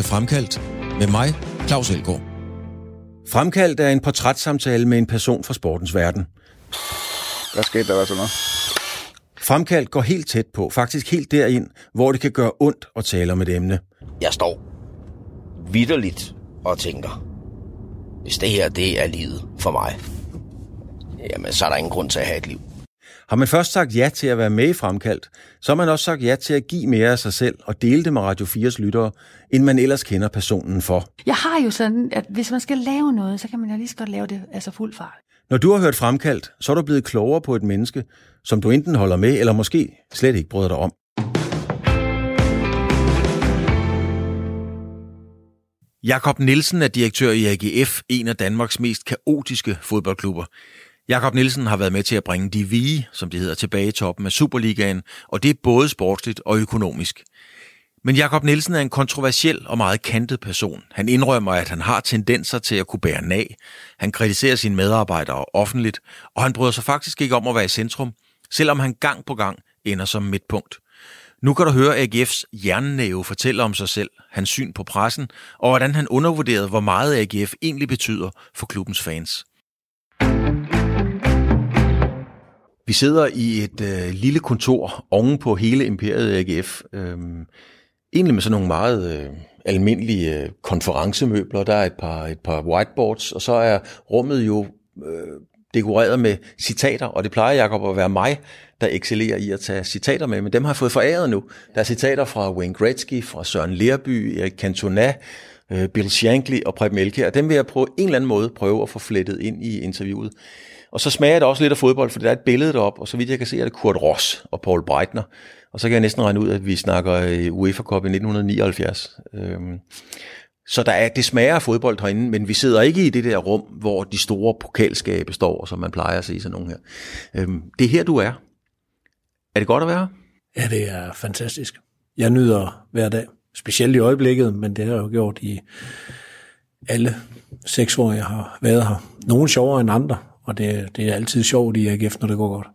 til Fremkaldt med mig, Claus Elgaard. Fremkaldt er en portrætssamtale med en person fra sportens verden. Hvad skete der, sådan noget? Fremkaldt går helt tæt på, faktisk helt derind, hvor det kan gøre ondt at tale om et emne. Jeg står vidderligt og tænker, hvis det her det er livet for mig, jamen så er der ingen grund til at have et liv. Har man først sagt ja til at være med i Fremkaldt, så har man også sagt ja til at give mere af sig selv og dele det med Radio 4's lyttere, end man ellers kender personen for. Jeg har jo sådan, at hvis man skal lave noget, så kan man jo lige så godt lave det altså fuld fart. Når du har hørt Fremkaldt, så er du blevet klogere på et menneske, som du enten holder med, eller måske slet ikke bryder dig om. Jakob Nielsen er direktør i AGF, en af Danmarks mest kaotiske fodboldklubber. Jakob Nielsen har været med til at bringe de vige, som det hedder, tilbage i toppen af Superligaen, og det er både sportsligt og økonomisk. Men Jakob Nielsen er en kontroversiel og meget kantet person. Han indrømmer, at han har tendenser til at kunne bære nag. Han kritiserer sine medarbejdere offentligt, og han bryder sig faktisk ikke om at være i centrum, selvom han gang på gang ender som midtpunkt. Nu kan du høre AGF's hjernenæve fortælle om sig selv, hans syn på pressen, og hvordan han undervurderede, hvor meget AGF egentlig betyder for klubbens fans. Vi sidder i et øh, lille kontor oven på hele imperiet AGF. Øhm, egentlig med sådan nogle meget øh, almindelige øh, konferencemøbler. Der er et par, et par whiteboards, og så er rummet jo øh, dekoreret med citater, og det plejer Jacob at være mig, der excellerer i at tage citater med, men dem har jeg fået foræret nu. Der er citater fra Wayne Gretzky, fra Søren Lerby, Erik Cantona, øh, Bill Shankly og Preben Elke, og dem vil jeg på en eller anden måde prøve at få flettet ind i interviewet. Og så smager det også lidt af fodbold, for der er et billede derop, og så vidt jeg kan se, er det Kurt Ross og Paul Breitner. Og så kan jeg næsten regne ud, at vi snakker øh, UEFA Cup i 1979. Øhm, så der er, det smager af fodbold herinde, men vi sidder ikke i det der rum, hvor de store pokalskabe står, som man plejer at se sådan nogle her. Øhm, det er her, du er. Er det godt at være Ja, det er fantastisk. Jeg nyder hver dag, specielt i øjeblikket, men det har jeg jo gjort i alle seks år, jeg har været her. Nogle sjovere end andre, og det, det er altid sjovt i AGF, når det går godt.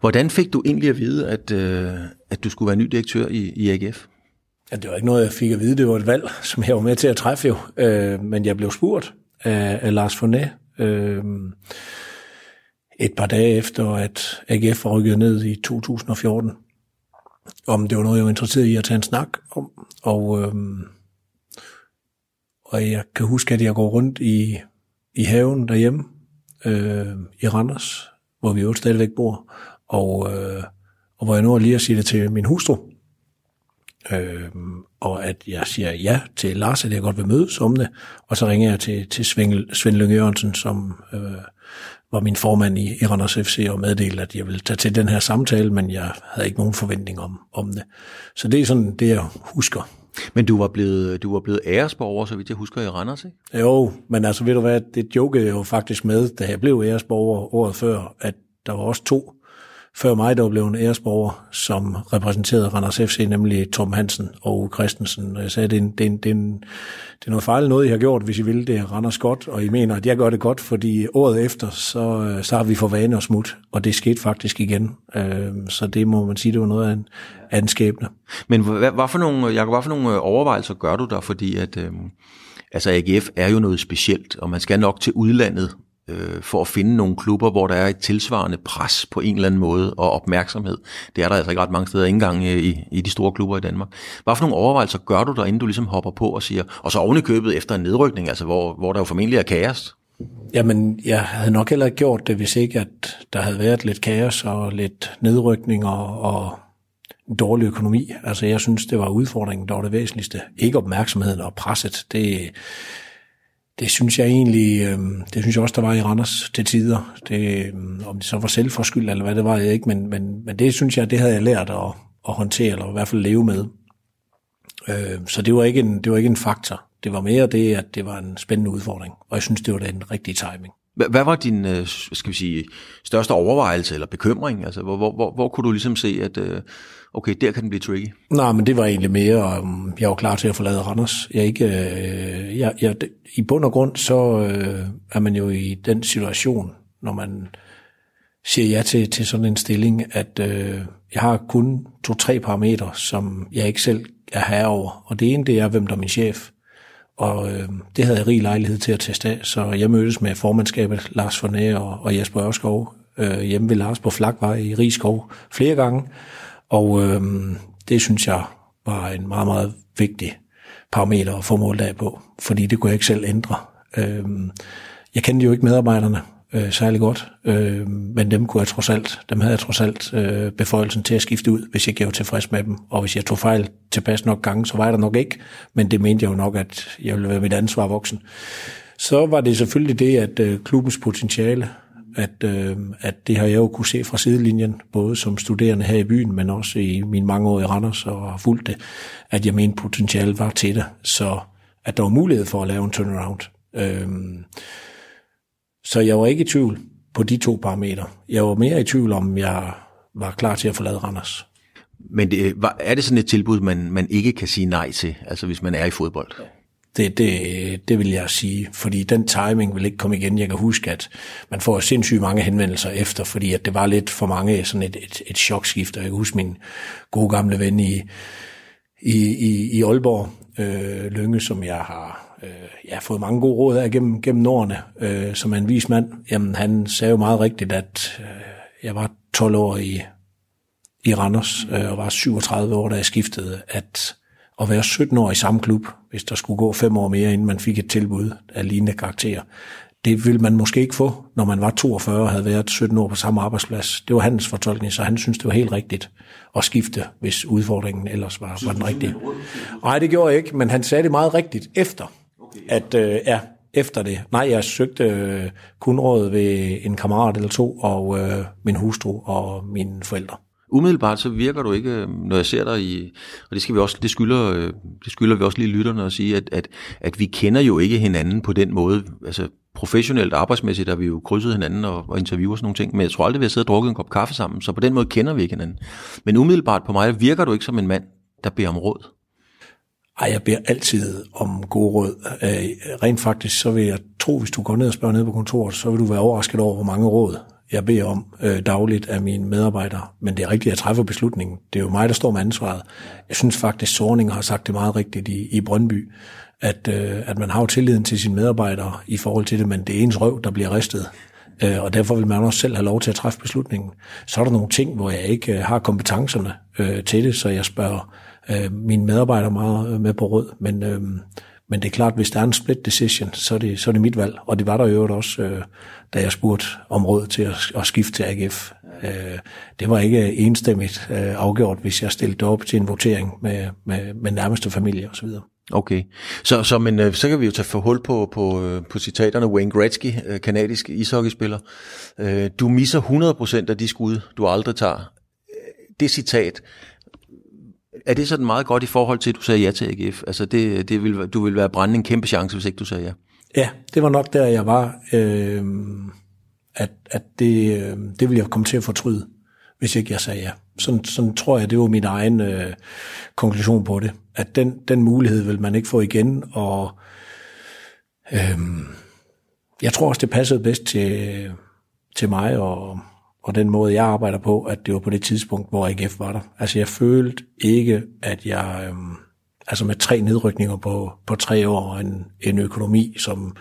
Hvordan fik du egentlig at vide, at, øh, at du skulle være ny direktør i, i AGF? Ja, det var ikke noget, jeg fik at vide. Det var et valg, som jeg var med til at træffe jo. Øh, men jeg blev spurgt af, af Lars Fornet øh, et par dage efter, at AGF var rykket ned i 2014, om det var noget, jeg var interesseret i at tage en snak om. Og, øh, og jeg kan huske, at jeg går rundt i, i haven derhjemme øh, i Randers, hvor vi jo stadigvæk bor, og, øh, og hvor jeg nu lige at sige det til min hustru, øh, og at jeg siger ja til Lars, at jeg godt vil mødes om det, og så ringer jeg til, til Svend, Svend Lønge Jørgensen, som øh, var min formand i, i Randers FC, og meddelte, at jeg ville tage til den her samtale, men jeg havde ikke nogen forventning om, om det. Så det er sådan det, jeg husker. Men du var blevet, du var blevet æresborger, så vidt jeg husker, i Randers, ikke? Jo, men altså ved du hvad, det jokede jeg jo faktisk med, da jeg blev æresborger året før, at der var også to før mig, der blev en æresborger, som repræsenterede Randers FC, nemlig Tom Hansen og Christensen. Og jeg sagde, det er, en, det, er en, det, er en, det er noget fejl, noget I har gjort, hvis I vil det er Randers godt, og I mener, at jeg gør det godt, fordi året efter, så, øh, så har vi for vane og smut, og det skete faktisk igen. Øh, så det må man sige, det var noget af en, af en skæbne. Men hvad, hvad, for nogle, Jacob, hvad for nogle øh, overvejelser gør du der, fordi at... Øh, altså AGF er jo noget specielt, og man skal nok til udlandet øh, for at finde nogle klubber, hvor der er et tilsvarende pres på en eller anden måde og opmærksomhed. Det er der altså ikke ret mange steder, ikke engang øh, i, i de store klubber i Danmark. Hvad for nogle overvejelser gør du der, inden du ligesom hopper på og siger, og så ovenikøbet efter en nedrykning, altså hvor, hvor der jo formentlig er kaos? Jamen, jeg havde nok heller ikke gjort det, hvis ikke at der havde været lidt kaos og lidt nedrykning og, og en dårlig økonomi. Altså, jeg synes, det var udfordringen, der var det væsentligste. Ikke opmærksomheden og presset. Det, det synes jeg egentlig, øh, det synes jeg også, der var i Randers til tider. Det, øh, om det så var selvforskyld eller hvad det var, jeg ikke, men, men, men det synes jeg, det havde jeg lært at, at håndtere, eller i hvert fald leve med. Øh, så det var, ikke en, det var ikke en faktor. Det var mere det, at det var en spændende udfordring, og jeg synes, det var den rigtige timing. Hvad var din øh, skal vi sige, største overvejelse eller bekymring? Altså, hvor, hvor, hvor, hvor kunne du ligesom se, at øh, okay, der kan den blive tricky? Nej, men det var egentlig mere, um, jeg var klar til at forlade Randers. Jeg ikke, øh, jeg, jeg, I bund og grund, så øh, er man jo i den situation, når man siger ja til, til sådan en stilling, at øh, jeg har kun to-tre parametre, som jeg ikke selv er herover. over. Og det ene, det er, hvem der er min chef. Og øh, det havde jeg rig lejlighed til at teste af, så jeg mødtes med formandskabet Lars Fornæ og, og Jesper Ørskov øh, hjemme ved Lars på Flakvej i Rigskov flere gange. Og øh, det synes jeg var en meget, meget vigtig parameter at få målt af på, fordi det kunne jeg ikke selv ændre. Øh, jeg kendte jo ikke medarbejderne øh, særlig godt, øh, men dem kunne jeg trods alt, dem havde jeg trods alt øh, beføjelsen til at skifte ud, hvis jeg var tilfreds med dem. Og hvis jeg tog fejl tilpas nok gange, så var jeg der nok ikke, men det mente jeg jo nok, at jeg ville være mit ansvar voksen. Så var det selvfølgelig det, at øh, klubbens potentiale at, øh, at det har jeg jo kunne se fra sidelinjen, både som studerende her i byen, men også i mine mange år i Randers og har fulgt det, at jeg mente potentiale var til det, så at der var mulighed for at lave en turnaround. Øh, så jeg var ikke i tvivl på de to parametre. Jeg var mere i tvivl om, jeg var klar til at forlade Randers. Men det, er det sådan et tilbud, man, man ikke kan sige nej til, altså hvis man er i fodbold? Ja. Det, det, det vil jeg sige, fordi den timing vil ikke komme igen. Jeg kan huske, at man får sindssygt mange henvendelser efter, fordi at det var lidt for mange sådan et, et, et chokskift. Og jeg kan huske min gode gamle ven i, i, i, i Aalborg, øh, Lønge, som jeg har øh, jeg har fået mange gode råd af gennem, gennem årene, øh, som er en vis mand. Jamen, han sagde jo meget rigtigt, at øh, jeg var 12 år i, i Randers, øh, og var 37 år, da jeg skiftede, at at være 17 år i samme klub, hvis der skulle gå fem år mere, inden man fik et tilbud af lignende karakter. Det ville man måske ikke få, når man var 42 og havde været 17 år på samme arbejdsplads. Det var hans fortolkning, så han synes det var helt rigtigt at skifte, hvis udfordringen ellers var, var den rigtige. Nej, det gjorde jeg ikke, men han sagde det meget rigtigt efter, at øh, ja, efter det. Nej, jeg søgte øh, kun råd ved en kammerat eller to, og øh, min hustru og mine forældre umiddelbart så virker du ikke, øhm, når jeg ser dig i, og det skal vi også, det skylder, øh, det skylder vi også lige lytterne at sige, at, at, at vi kender jo ikke hinanden på den måde, altså professionelt arbejdsmæssigt har vi jo krydset hinanden og, og interviewet sådan nogle ting, men jeg tror aldrig, vi har siddet og drukket en kop kaffe sammen, så på den måde kender vi ikke hinanden. Men umiddelbart på mig virker du ikke som en mand, der beder om råd. Ej, jeg beder altid om gode råd. Øh, rent faktisk, så vil jeg tro, hvis du går ned og spørger ned på kontoret, så vil du være overrasket over, hvor mange råd jeg beder om øh, dagligt af mine medarbejdere. Men det er rigtigt, at jeg træffer beslutningen. Det er jo mig, der står med ansvaret. Jeg synes faktisk, Sorning har sagt det meget rigtigt i, i Brøndby, at, øh, at man har jo tilliden til sine medarbejdere i forhold til det, men det er ens røv, der bliver ristet. Øh, og derfor vil man også selv have lov til at træffe beslutningen. Så er der nogle ting, hvor jeg ikke øh, har kompetencerne øh, til det, så jeg spørger øh, mine medarbejdere meget øh, med på råd. Men, øh, men det er klart, hvis der er en split decision, så er det, så er det mit valg. Og det var der jo også, øh, da jeg spurgte om råd til at, at skifte til AGF. Øh, det var ikke enstemmigt øh, afgjort, hvis jeg stillede op til en votering med, med, med nærmeste familie osv. Okay, så, så, men, øh, så kan vi jo tage for hul på, på, øh, på citaterne. Wayne Gretzky, øh, kanadisk ishockeyspiller. Du misser 100% af de skud, du aldrig tager. Det citat, er det sådan meget godt i forhold til, at du sagde ja til AGF? Altså det, det vil, du vil være brænde en kæmpe chance, hvis ikke du sagde ja. Ja, det var nok der, jeg var. Øh, at at det, øh, det ville jeg komme til at fortryde, hvis ikke jeg sagde ja. Sådan, sådan tror jeg, det var min egen øh, konklusion på det. At den, den mulighed vil man ikke få igen, og øh, jeg tror også, det passede bedst til, til mig og, og den måde, jeg arbejder på, at det var på det tidspunkt, hvor AGF var der. Altså, jeg følte ikke, at jeg... Øh, altså med tre nedrykninger på, på tre år, og en, en økonomi, som,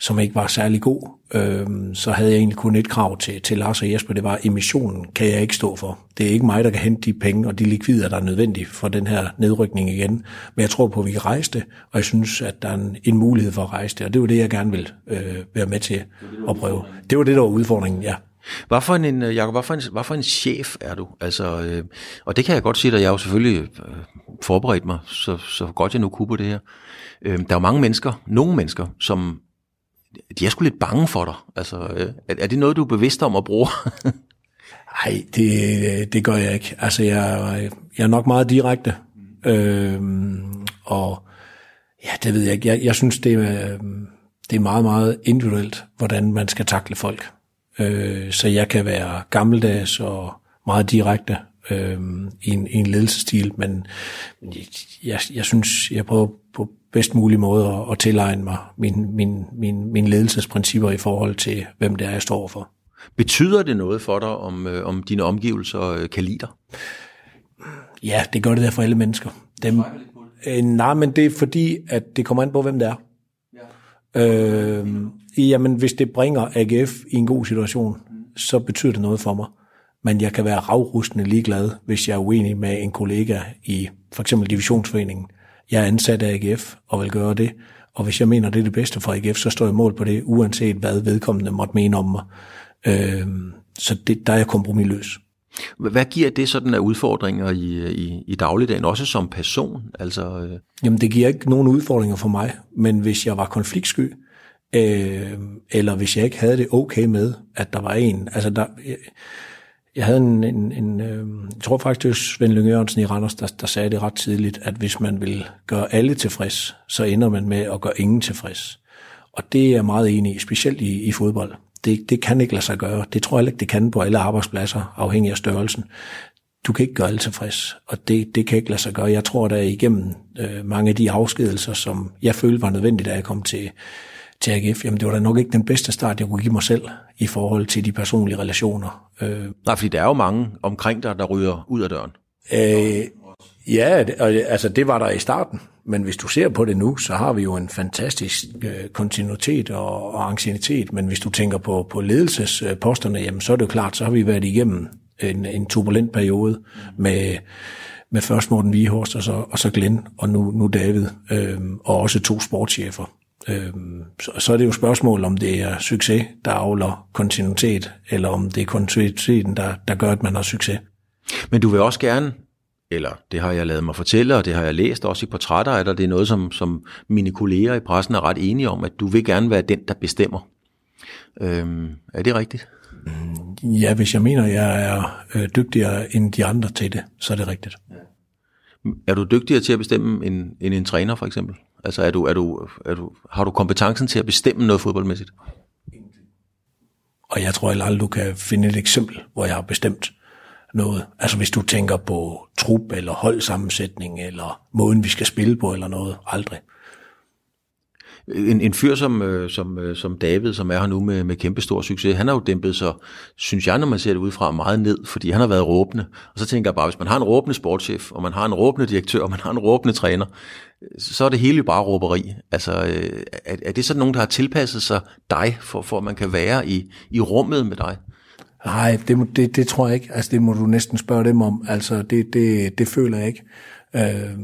som ikke var særlig god, øhm, så havde jeg egentlig kun et krav til, til Lars og Jesper, det var, emissionen kan jeg ikke stå for. Det er ikke mig, der kan hente de penge og de likvider, der er nødvendige for den her nedrykning igen. Men jeg tror på, at vi kan rejse det, og jeg synes, at der er en, en mulighed for at rejse det, og det var det, jeg gerne vil øh, være med til at prøve. Det var det, der var udfordringen, ja. Hvad for en, øh, Jacob, hvad for en, hvad for en chef er du? Altså, øh, og det kan jeg godt sige at jeg jo selvfølgelig øh, forberedt mig, så, så godt jeg nu kunne på det her. Øh, der er jo mange mennesker, nogle mennesker, som de er sgu lidt bange for dig. Altså, øh, er, er det noget, du er bevidst om at bruge? Nej, det, det gør jeg ikke. Altså, jeg, jeg er nok meget direkte. Øh, og ja, det ved jeg ikke. Jeg, jeg synes, det er, det er meget, meget individuelt, hvordan man skal takle folk. Øh, så jeg kan være gammeldags og meget direkte øh, i, en, i en ledelsestil, men jeg, jeg synes, jeg prøver på bedst mulig måde at, at tilegne mig min, min, min, min ledelsesprincipper i forhold til, hvem det er, jeg står for. Betyder det noget for dig, om, øh, om dine omgivelser øh, kan lide dig? Ja, det gør det der for alle mennesker. Dem, øh, nej, men det er fordi, at det kommer an på, hvem det er. Ja. Øh, jamen, hvis det bringer AGF i en god situation, så betyder det noget for mig. Men jeg kan være ravrustende ligeglad, hvis jeg er uenig med en kollega i for eksempel divisionsforeningen. Jeg er ansat af AGF og vil gøre det. Og hvis jeg mener, det er det bedste for AGF, så står jeg mål på det, uanset hvad vedkommende måtte mene om mig. Øh, så det, der er jeg kompromilløs. Hvad giver det sådan af udfordringer i, i, i dagligdagen, også som person? Altså, øh... Jamen, det giver ikke nogen udfordringer for mig, men hvis jeg var konfliktsky, øh, eller hvis jeg ikke havde det okay med, at der var en, altså der, jeg, jeg havde en, en, en øh, jeg tror faktisk, det var Svend Lyng Jørgensen i Randers, der, der sagde det ret tidligt, at hvis man vil gøre alle tilfreds, så ender man med at gøre ingen tilfreds. Og det er jeg meget enig i, specielt i, i fodbold. Det, det kan ikke lade sig gøre. Det tror jeg ikke, det kan på alle arbejdspladser, afhængig af størrelsen. Du kan ikke gøre alle tilfreds, og det, det kan ikke lade sig gøre. Jeg tror, der er igennem øh, mange af de afskedelser, som jeg følte var nødvendigt, da jeg kom til, til AGF, jamen det var da nok ikke den bedste start, jeg kunne give mig selv i forhold til de personlige relationer. Øh, Nej, fordi der er jo mange omkring dig, der ryger ud af døren. Øh, ja, altså det var der i starten, men hvis du ser på det nu, så har vi jo en fantastisk øh, kontinuitet og, og ancienitet, men hvis du tænker på, på ledelsesposterne, jamen så er det jo klart, så har vi været igennem en, en turbulent periode med, med først Morten Vihorst og så, og så Glenn, og nu, nu David, øh, og også to sportschefer. Øh, så, så er det jo spørgsmål, om det er succes, der afler kontinuitet, eller om det er kontinuiteten, der, der gør, at man har succes. Men du vil også gerne eller det har jeg lavet mig fortælle, og det har jeg læst også i portrætter dig, det er noget, som, som mine kolleger i pressen er ret enige om, at du vil gerne være den, der bestemmer. Øhm, er det rigtigt? Ja, hvis jeg mener, jeg er øh, dygtigere end de andre til det, så er det rigtigt. Ja. Er du dygtigere til at bestemme end, end en træner, for eksempel? Altså, er du, er du, er du, har du kompetencen til at bestemme noget fodboldmæssigt? Og jeg tror aldrig, du kan finde et eksempel, hvor jeg har bestemt noget. Altså hvis du tænker på trup eller holdsammensætning eller måden, vi skal spille på eller noget. Aldrig. En, en fyr som, øh, som, øh, som David, som er her nu med, med kæmpe stor succes, han har jo dæmpet sig, synes jeg, når man ser det udefra, meget ned, fordi han har været råbende. Og så tænker jeg bare, hvis man har en råbende sportschef, og man har en råbende direktør, og man har en råbende træner, så er det hele jo bare råberi. Altså, øh, er, er det sådan nogen, der har tilpasset sig dig, for, for at man kan være i, i rummet med dig? Nej, det, det, det tror jeg ikke. Altså, det må du næsten spørge dem om. Altså, det, det, det føler jeg ikke. Øh,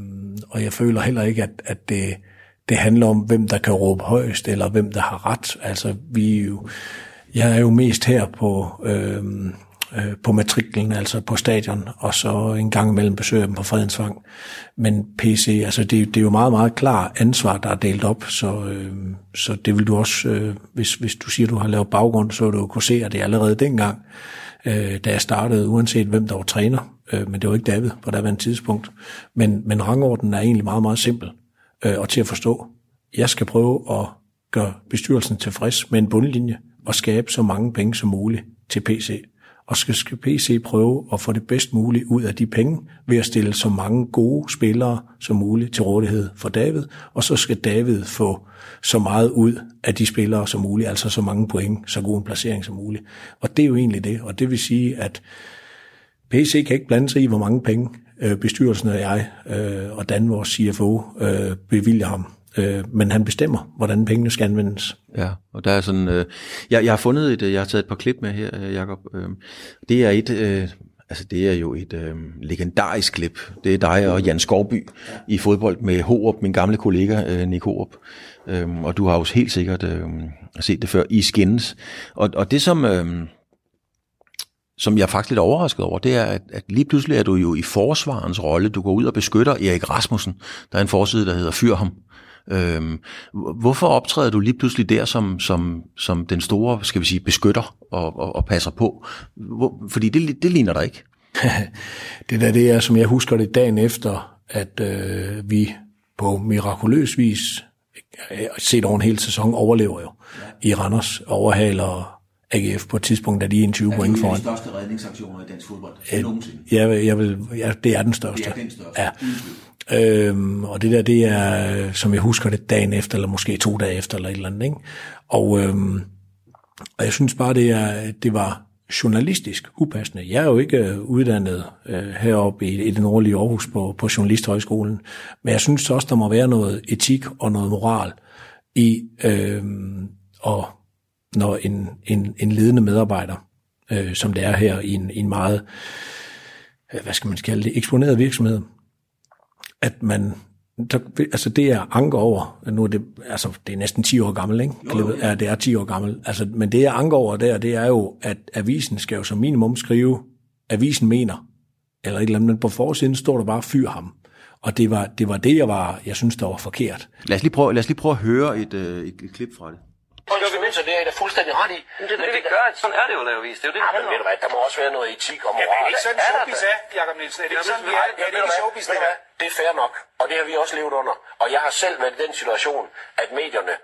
og jeg føler heller ikke, at, at det, det handler om, hvem der kan råbe højst, eller hvem der har ret. Altså, vi er jo, jeg er jo mest her på, øh, øh, på matriklen, altså på stadion, og så en gang imellem besøger dem på Fredensvang. Men PC, altså det, det er jo meget, meget klar ansvar, der er delt op, så, øh, så det vil du også, øh, hvis, hvis du siger, du har lavet baggrund, så vil du kunne se, at det allerede dengang, øh, da jeg startede, uanset hvem der var træner, øh, men det var ikke David på daværende tidspunkt. Men, men rangordenen er egentlig meget, meget simpel øh, og til at forstå. Jeg skal prøve at gøre bestyrelsen tilfreds med en bundlinje og skabe så mange penge som muligt til PC og skal, skal PC prøve at få det bedst muligt ud af de penge ved at stille så mange gode spillere som muligt til rådighed for David, og så skal David få så meget ud af de spillere som muligt, altså så mange point, så god en placering som muligt. Og det er jo egentlig det, og det vil sige, at PC kan ikke blande sig i, hvor mange penge øh, bestyrelsen og jeg øh, og Dan, vores CFO, øh, bevilger ham øh, men han bestemmer, hvordan pengene skal anvendes. Ja, og der er sådan, øh, jeg, jeg har fundet et, øh, jeg har taget et par klip med her, øh, Jacob. Øh, det er et, øh, altså det er jo et øh, legendarisk klip. Det er dig og Jan Skovby i fodbold med Hoop, min gamle kollega øh, Nick Hoop. Øhm, og du har jo helt sikkert øh, set det før i Skins. Og, og det som... Øh, som jeg er faktisk lidt overrasket over, det er, at, at lige pludselig er du jo i forsvarens rolle. Du går ud og beskytter Erik Rasmussen. Der er en forside, der hedder Fyr ham. Øhm, hvorfor optræder du lige pludselig der som, som, som den store, skal vi sige, beskytter og, og, og passer på? Hvor, fordi det, det ligner dig ikke. det der, det er, som jeg husker det dagen efter, at øh, vi på mirakuløs vis, øh, set over en hel sæson, overlever jo ja. i Randers, overhaler AGF på et tidspunkt, da de er 21 point foran. Det er de største redningsaktioner i dansk fodbold ja, nogensinde. Jeg, jeg vil, ja, det er den største. Det er den største. Ja. Øhm, og det der, det er, som jeg husker det, dagen efter, eller måske to dage efter, eller et eller andet. Ikke? Og, øhm, Og jeg synes bare, det, er, det var journalistisk upassende. Jeg er jo ikke øh, uddannet øh, heroppe i, i den nordlige Aarhus på, på Journalisthøjskolen, men jeg synes også, der må være noget etik og noget moral i, øh, og når en, en, en ledende medarbejder, øh, som det er her i en, i en meget, øh, hvad skal man kalde det, eksponeret virksomhed, at man der, altså det er anker over, nu er det, altså det er næsten 10 år gammel, ikke? Klippet, ja, det er 10 år gammel. Altså, men det er anker over der, det er jo, at avisen skal jo som minimum skrive, avisen mener, eller et eller andet, men på forsiden står der bare, fyr ham. Og det var, det var det, jeg var, jeg synes, der var forkert. Lad os lige prøve, lad os lige prøve at høre et, øh, et, et klip fra det. Konsekvenser, det er jeg da fuldstændig ret i. Men det er det, vi gør. Sådan er det jo at lave vis. Det er jo det, Ja, det men handler ved du hvad, der må også være noget etik og Ja, moral. men det er ikke sådan, Er showbiz er, Jacob Nielsen. Er det ikke sådan, vi er? ja, Er det ikke showbiz, det er? det er fair nok, og det har vi også levet under. Og jeg har selv været i den situation, at medierne,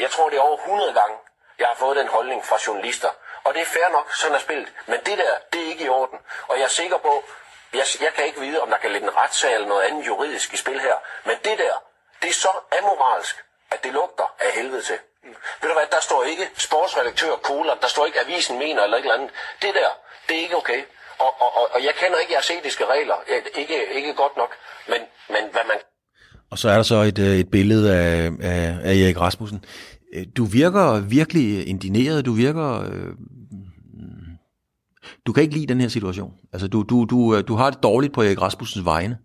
jeg tror det er over 100 gange, jeg har fået den holdning fra journalister. Og det er fair nok, sådan er spillet. Men det der, det er ikke i orden. Og jeg er sikker på, jeg, jeg kan ikke vide, om der kan ligge en retssag eller noget andet juridisk i spil her. Men det der, det er så amoralsk, at det lugter af helvede til. Ved du hvad, der står ikke sportsredaktør Kohler, der står ikke avisen mener eller et eller andet. Det der, det er ikke okay. Og, og, og, og jeg kender ikke jeres etiske regler, ikke, ikke godt nok, men, men hvad man Og så er der så et, øh, et billede af, af, af Erik Rasmussen. Øh, du virker virkelig indineret, du virker... Øh, du kan ikke lide den her situation. Altså, du, du, du, øh, du har det dårligt på Erik Rasmussens vegne.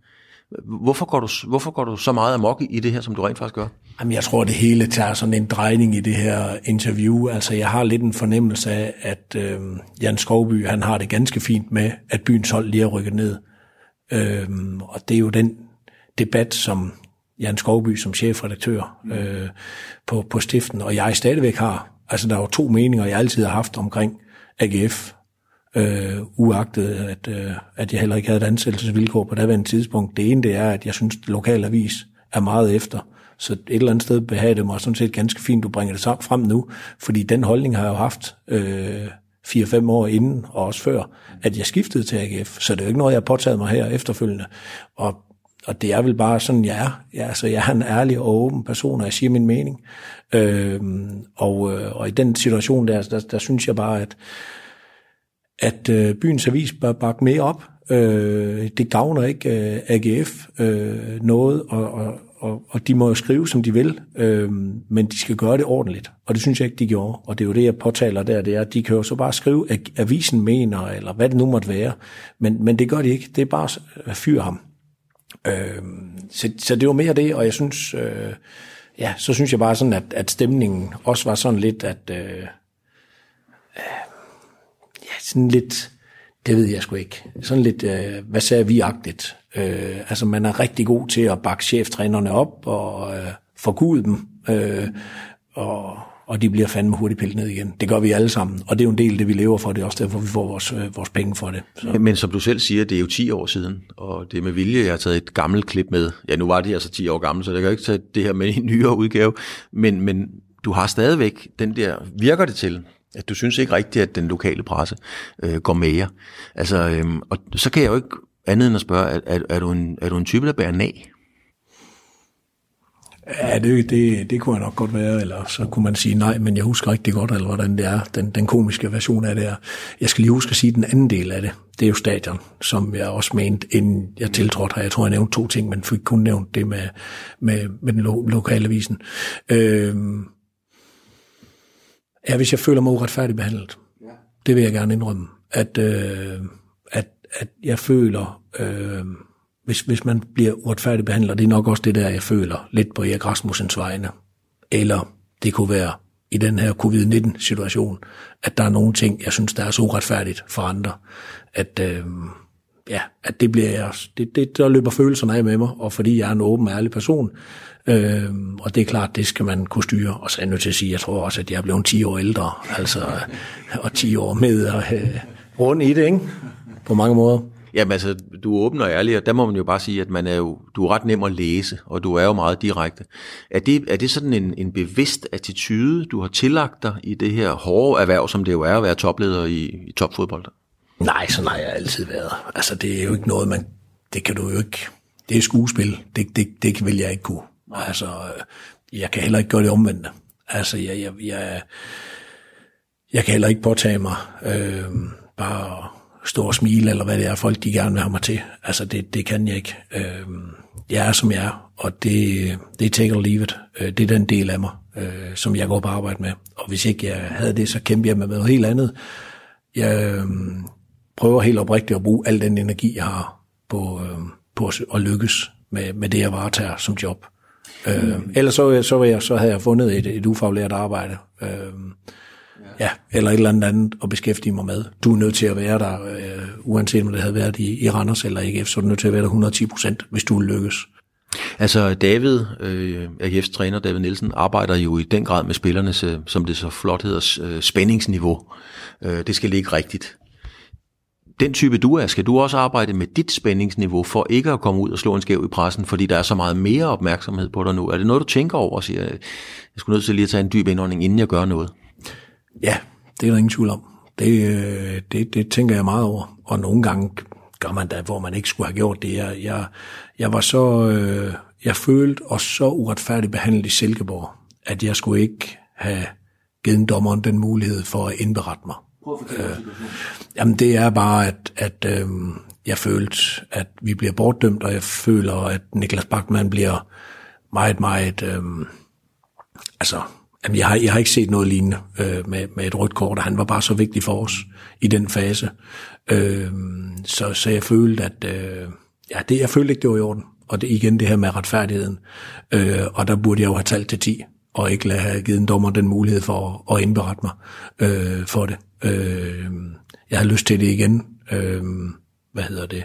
Hvorfor går, du, hvorfor går du så meget amok i det her, som du rent faktisk gør? Jamen, jeg tror, det hele tager sådan en drejning i det her interview. Altså, jeg har lidt en fornemmelse af, at øh, Jan Skovby, han har det ganske fint med, at byens hold lige er rykket ned. Øh, og det er jo den debat, som Jan Skovby som chefredaktør øh, på, på stiften, og jeg stadigvæk har. Altså, der er jo to meninger, jeg altid har haft omkring AGF, øh, uagtet at, øh, at jeg heller ikke havde et ansættelsesvilkår på daværende tidspunkt. Det ene det er, at jeg synes, at lokalavis er meget efter. Så et eller andet sted behager det mig sådan set ganske fint, du bringer det så frem nu, fordi den holdning har jeg jo haft øh, 4-5 år inden, og også før, at jeg skiftede til AGF. Så det er jo ikke noget, jeg har påtaget mig her efterfølgende. Og, og det er vel bare sådan, jeg er. Jeg, altså, jeg er en ærlig og åben person, og jeg siger min mening. Øh, og, øh, og i den situation der, der, der synes jeg bare, at at øh, byens avis bør bakke mere op. Øh, det gavner ikke øh, AGF øh, noget, og, og, og, og de må jo skrive, som de vil, øh, men de skal gøre det ordentligt, og det synes jeg ikke, de gjorde. Og det er jo det, jeg påtaler der, det er, at de kan jo så bare skrive, at avisen mener, eller hvad det nu måtte være, men, men det gør de ikke. Det er bare at fyre ham. Øh, så, så det var mere det, og jeg synes, øh, ja, så synes jeg bare sådan, at, at stemningen også var sådan lidt, at... Øh, øh ja, sådan lidt, det ved jeg sgu ikke, sådan lidt, øh, hvad sagde vi-agtigt. Øh, altså man er rigtig god til at bakke cheftrænerne op og øh, forgude dem, øh, og, og de bliver fandme hurtigt pillet ned igen. Det gør vi alle sammen, og det er jo en del af det, vi lever for. Det er også derfor, vi får vores, øh, vores penge for det. Så. Men som du selv siger, det er jo 10 år siden, og det er med vilje, jeg har taget et gammelt klip med. Ja, nu var det altså 10 år gammelt, så jeg kan ikke tage det her med i en nyere udgave, men, men du har stadigvæk den der, virker det til, at du synes ikke rigtigt, at den lokale presse øh, går med jer. Altså, øhm, og så kan jeg jo ikke andet end at spørge, er, er, er, du, en, er du en type, der bærer nag? Ja, det, det, det kunne jeg nok godt være, eller så kunne man sige nej, men jeg husker rigtig godt, eller hvordan det er, den, den komiske version af det er. Jeg skal lige huske at sige den anden del af det. Det er jo stadion, som jeg også mente, inden jeg tiltrådte her. Jeg tror, jeg nævnte to ting, men fik kun nævnt det med, med, med den lo, lokale avisen. Øhm, ja, hvis jeg føler mig uretfærdigt behandlet, ja. det vil jeg gerne indrømme, at, øh, at, jeg føler... Øh, hvis, hvis man bliver uretfærdigt behandlet, det er nok også det der, jeg føler lidt på Erik Rasmussens vegne. Eller det kunne være i den her covid-19-situation, at der er nogle ting, jeg synes, der er så uretfærdigt for andre, at, øh, ja, at det bliver jeg, det, det, der løber følelserne af med mig, og fordi jeg er en åben, ærlig person, øh, og det er klart, det skal man kunne styre, og så er jeg nødt til at sige, jeg tror også, at jeg er blevet 10 år ældre, altså, og 10 år med og øh, rundt i det, ikke? På mange måder. Jamen altså, du er åben og ærlig, og der må man jo bare sige, at man er jo, du er ret nem at læse, og du er jo meget direkte. Er det, er det sådan en, en bevidst attitude, du har tillagt dig i det her hårde erhverv, som det jo er at være topleder i, i topfodbold? Nej, sådan har jeg altid været. Altså, det er jo ikke noget, man... Det kan du jo ikke... Det er skuespil. Det, det, det vil jeg ikke kunne. Altså, jeg kan heller ikke gøre det omvendte. Altså, jeg, jeg, jeg, jeg kan heller ikke påtage mig øh, bare stå og smile, eller hvad det er, folk de gerne vil have mig til. Altså, det, det kan jeg ikke. Øh, jeg er, som jeg er, og det, det er take or leave it. Øh, det er den del af mig, øh, som jeg går på arbejde med. Og hvis ikke jeg havde det, så kæmper jeg med noget helt andet. Jeg øh, prøver helt oprigtigt at bruge al den energi, jeg har på, øh, på at lykkes med, med det, jeg varetager som job. Øh, ellers så, så, var jeg, så havde jeg fundet et, et ufaglært arbejde. Øh, ja, eller et eller andet andet at beskæftige mig med. Du er nødt til at være der, øh, uanset om det havde været i, i Randers eller AGF, så er du nødt til at være der 110 procent, hvis du vil lykkes. Altså David, øh, AGF's træner David Nielsen, arbejder jo i den grad med spillernes, øh, som det så flot hedder, øh, spændingsniveau. Øh, det skal ligge rigtigt. Den type du er, skal du også arbejde med dit spændingsniveau for ikke at komme ud og slå en skæv i pressen, fordi der er så meget mere opmærksomhed på dig nu. Er det noget, du tænker over og siger, øh, jeg skulle nødt til lige at tage en dyb indånding, inden jeg gør noget? Ja, det er der ingen tvivl om. Det, øh, det, det tænker jeg meget over. Og nogle gange gør man da, hvor man ikke skulle have gjort det. Jeg, jeg, jeg var så, øh, jeg følte og så uretfærdigt behandlet i Silkeborg, at jeg skulle ikke have givet dommeren den mulighed for at indberette mig. Øh, jamen det er bare, at, at øh, jeg følte, at vi bliver bortdømt, og jeg føler, at Niklas Bachmann bliver meget, meget, øh, altså Jamen, jeg har, jeg har ikke set noget lignende øh, med, med et rødt kort, og han var bare så vigtig for os i den fase. Øh, så, så jeg følte, at øh, ja, det, jeg følte ikke, det var i orden. Og det igen det her med retfærdigheden. Øh, og der burde jeg jo have talt til 10, og ikke lade have givet en dommer den mulighed for at, at indberette mig øh, for det. Øh, jeg har lyst til det igen. Øh, hvad hedder det?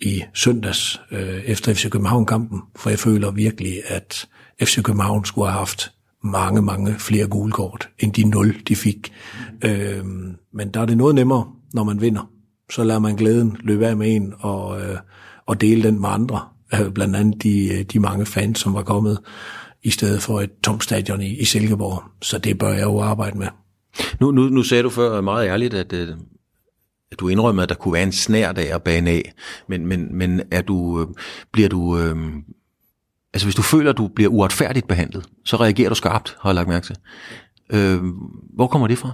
i søndags øh, efter FC København-kampen, for jeg føler virkelig, at FC København skulle have haft mange, mange flere gule kort, end de 0, de fik. Mm. Øh, men der er det noget nemmere, når man vinder. Så lader man glæden løbe af med en og, øh, og dele den med andre. Øh, blandt andet de, øh, de mange fans, som var kommet i stedet for et tomt stadion i, i Silkeborg. Så det bør jeg jo arbejde med. Nu, nu, nu sagde du før meget ærligt, at, øh, at du indrømmer, at der kunne være en snær der at bane af. Men, men, men er du, øh, bliver du øh, altså hvis du føler, at du bliver uretfærdigt behandlet, så reagerer du skarpt, har jeg lagt mærke til. Øh, hvor kommer det fra?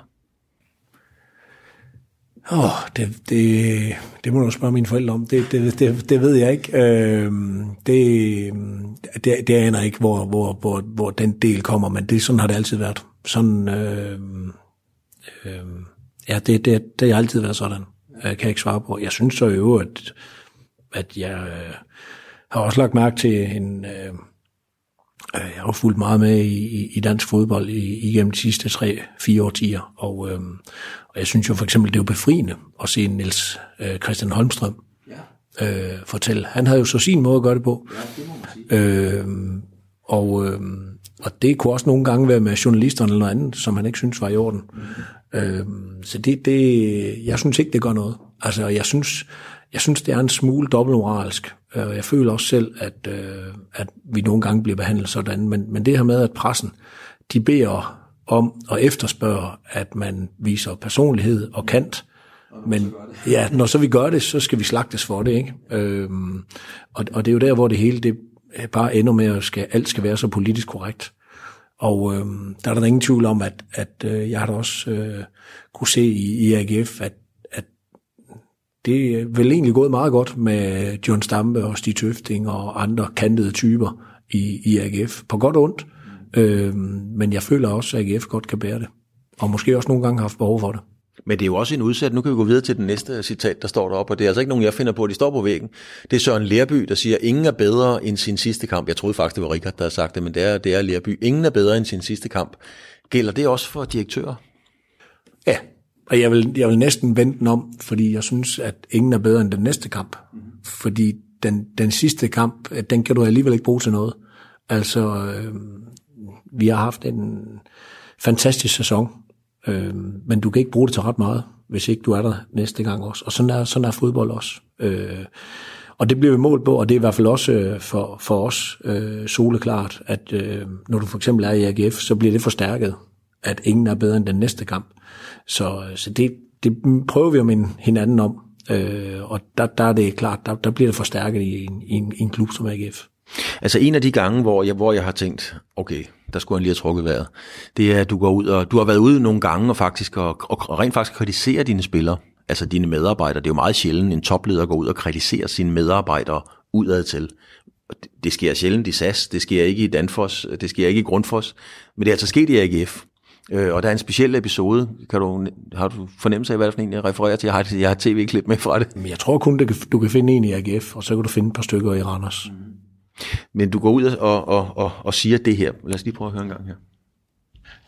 Åh, oh, det, det, det må du spørge mine forældre om. Det, det, det, det ved jeg ikke. Øh, det, det, det aner ikke, hvor, hvor, hvor, hvor den del kommer, men det, sådan har det altid været. Sådan, øh, øh, ja, det, det, det har altid været sådan. Øh, jeg kan ikke svare på. Jeg synes så jo, at, at jeg... Øh, har også lagt mærke til en... Øh, øh, jeg har fulgt meget med i, i dansk fodbold i, igennem de sidste tre-fire årtier, og, øh, og jeg synes jo for eksempel, det er jo befriende at se Niels øh, Christian Holmstrøm ja. øh, fortælle. Han havde jo så sin måde at gøre det på. Ja, det. Øh, og, øh, og det kunne også nogle gange være med journalisterne eller noget andet, som han ikke synes var i orden. Mm. Øh, så det, det, jeg synes ikke, det gør noget. Altså, jeg synes, jeg synes, det er en smule dobbeltmoralsk. Øh, jeg føler også selv, at, øh, at vi nogle gange bliver behandlet sådan, men, men det her med, at pressen, de beder om at efterspørge, at man viser personlighed og kant, men ja, når så vi gør det, så skal vi slagtes for det, ikke? Øhm, og, og det er jo der, hvor det hele det bare ender med, at skal, alt skal være så politisk korrekt. Og øhm, der er der ingen tvivl om, at, at øh, jeg har da også øh, kunne se i, i AGF, at det er vel egentlig gået meget godt med John Stampe og Stig Tøfting og andre kantede typer i, i AGF. På godt og ondt. Øh, men jeg føler også, at AGF godt kan bære det. Og måske også nogle gange har haft behov for det. Men det er jo også en udsat. Nu kan vi gå videre til den næste citat, der står deroppe, og det er altså ikke nogen, jeg finder på, de står på væggen. Det er Søren Lerby, der siger, ingen er bedre end sin sidste kamp. Jeg troede faktisk, det var Richard, der havde sagt det, men det er, det er Lerby. Ingen er bedre end sin sidste kamp. Gælder det også for direktører? Ja, og jeg vil, jeg vil næsten vente den om, fordi jeg synes, at ingen er bedre end den næste kamp. Mm. Fordi den, den sidste kamp, den kan du alligevel ikke bruge til noget. Altså, øh, vi har haft en fantastisk sæson, øh, men du kan ikke bruge det til ret meget, hvis ikke du er der næste gang også. Og sådan er, sådan er fodbold også. Øh, og det bliver vi målt på, og det er i hvert fald også øh, for, for os øh, soleklart, at øh, når du for eksempel er i AGF, så bliver det forstærket, at ingen er bedre end den næste kamp. Så, så det, det prøver vi jo med hinanden om, øh, og der, der er det klart, der, der bliver det forstærket i en, i en, i en klub som AGF. Altså en af de gange, hvor jeg, hvor jeg har tænkt, okay, der skulle han lige have trukket vejret, det er, at du går ud og, du har været ude nogle gange og faktisk og, og rent faktisk kritiserer dine spillere, altså dine medarbejdere. Det er jo meget sjældent, en topleder går ud og kritiserer sine medarbejdere udad til. Det, det sker sjældent i SAS, det sker ikke i Danfoss, det sker ikke i Grundfos, men det er altså sket i AGF. Øh, og der er en speciel episode. Kan du, har du fornemmelse af, hvad det for en, jeg refererer til? Jeg har, jeg har tv-klip med fra det. Men jeg tror kun, du kan finde en i AGF, og så kan du finde et par stykker i Randers. Mm. Men du går ud og, og, og, og siger det her. Lad os lige prøve at høre en gang her.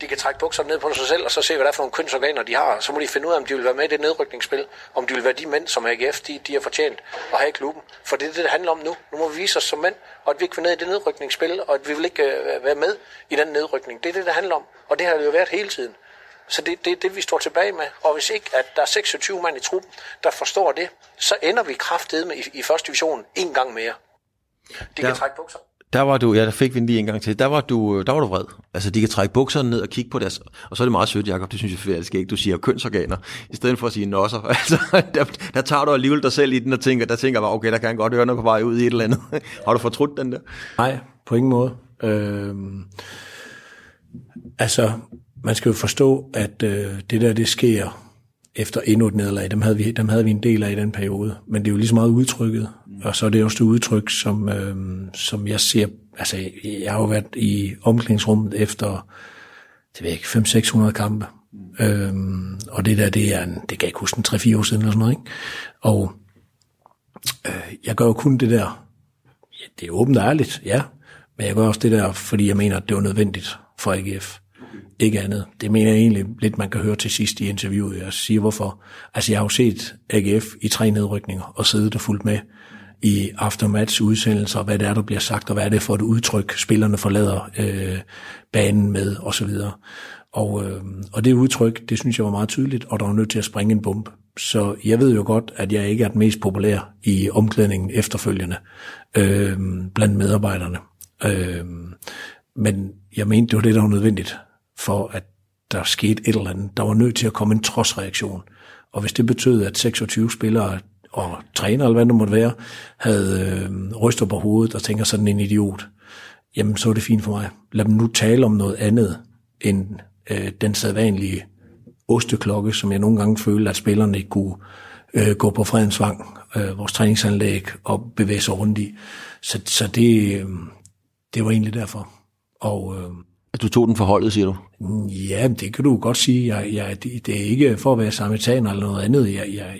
De kan trække bukserne ned på sig selv, og så se, hvad der er for nogle kønsorganer, de har. Så må de finde ud af, om de vil være med i det nedrykningsspil. Om de vil være de mænd, som AGF de, de har fortjent at have i klubben. For det er det, det handler om nu. Nu må vi vise os som mænd, og at vi ikke vil ned i det nedrykningsspil, og at vi vil ikke uh, være med i den nedrykning. Det er det, det handler om. Og det har det jo været hele tiden. Så det er det, det, vi står tilbage med. Og hvis ikke, at der er 26 mand i truppen, der forstår det, så ender vi kraftedet med i, i første division en gang mere. De der, kan trække bukser. Der var du, ja, der fik vi den lige en gang til. Der var du, øh, der var du vred. Altså, de kan trække bukserne ned og kigge på deres, og så er det meget sødt, Jacob, det synes jeg faktisk ikke. Du siger kønsorganer, i stedet for at sige nosser. Altså, der, der tager du alligevel dig selv i den og tænker, der tænker bare, okay, der kan jeg godt høre noget på vej ud i et eller andet. Har du fortrudt den der? Nej, på ingen måde. Øhm, altså, man skal jo forstå, at øh, det der, det sker efter endnu et nederlag. Dem havde, vi, dem havde vi en del af i den periode. Men det er jo lige så meget udtrykket. Og så er det også et udtryk, som, øh, som jeg ser... Altså, jeg har jo været i omklædningsrummet efter, det ved ikke, 500-600 kampe. Mm. Øhm, og det der, det er en, det kan jeg ikke huske, 3-4 år siden eller sådan noget, ikke? Og øh, jeg gør jo kun det der, ja, det er åbent og ærligt, ja, men jeg gør også det der, fordi jeg mener, at det var nødvendigt for AGF. Ikke andet. Det mener jeg egentlig lidt, man kan høre til sidst i interviewet. Jeg siger hvorfor. Altså jeg har jo set AGF i tre nedrykninger og siddet og fulgt med i aftermatch udsendelser, hvad det er, der bliver sagt, og hvad er det for et udtryk, spillerne forlader øh, banen med, og så videre. Og, øh, og det udtryk, det synes jeg var meget tydeligt, og der var nødt til at springe en bombe. Så jeg ved jo godt, at jeg ikke er den mest populær i omklædningen efterfølgende øh, blandt medarbejderne. Øh, men jeg mente, det var det, der var nødvendigt for, at der skete et eller andet. Der var nødt til at komme en trodsreaktion. Og hvis det betød, at 26 spillere og træner, eller hvad det måtte være, havde øh, rystet på hovedet og tænker sådan en idiot, jamen så er det fint for mig. Lad dem nu tale om noget andet end øh, den sædvanlige osteklokke, som jeg nogle gange følte, at spillerne ikke kunne øh, gå på Fredensvang, øh, vores træningsanlæg, og bevæge sig rundt i. Så, så det, øh, det var egentlig derfor. Og, øh, at du tog den for holdet, siger du? Ja, det kan du godt sige. Jeg, jeg, det, det er ikke for at være samitaner eller noget andet. Jeg, jeg,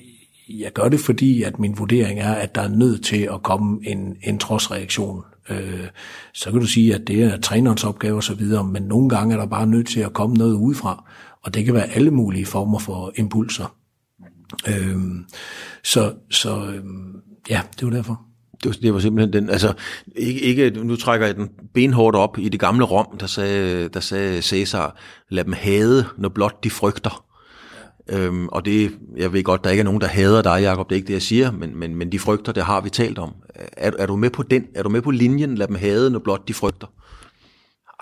jeg gør det, fordi at min vurdering er, at der er nødt til at komme en, en trodsreaktion. Øh, så kan du sige, at det er trænerens opgave osv., men nogle gange er der bare nødt til at komme noget udefra, og det kan være alle mulige former for impulser. Øh, så så øh, ja, det var derfor. Det var, det var simpelthen den, altså, ikke, ikke, nu trækker jeg den benhårdt op i det gamle Rom, der sagde, der sagde Cæsar, lad dem hade, når blot de frygter. Øhm, og det, jeg ved godt, der ikke er nogen, der hader dig, Jacob, det er ikke det, jeg siger, men, men, men de frygter, det har vi talt om. Er, er du med på den? Er du med på linjen, lad dem hade, når blot de frygter?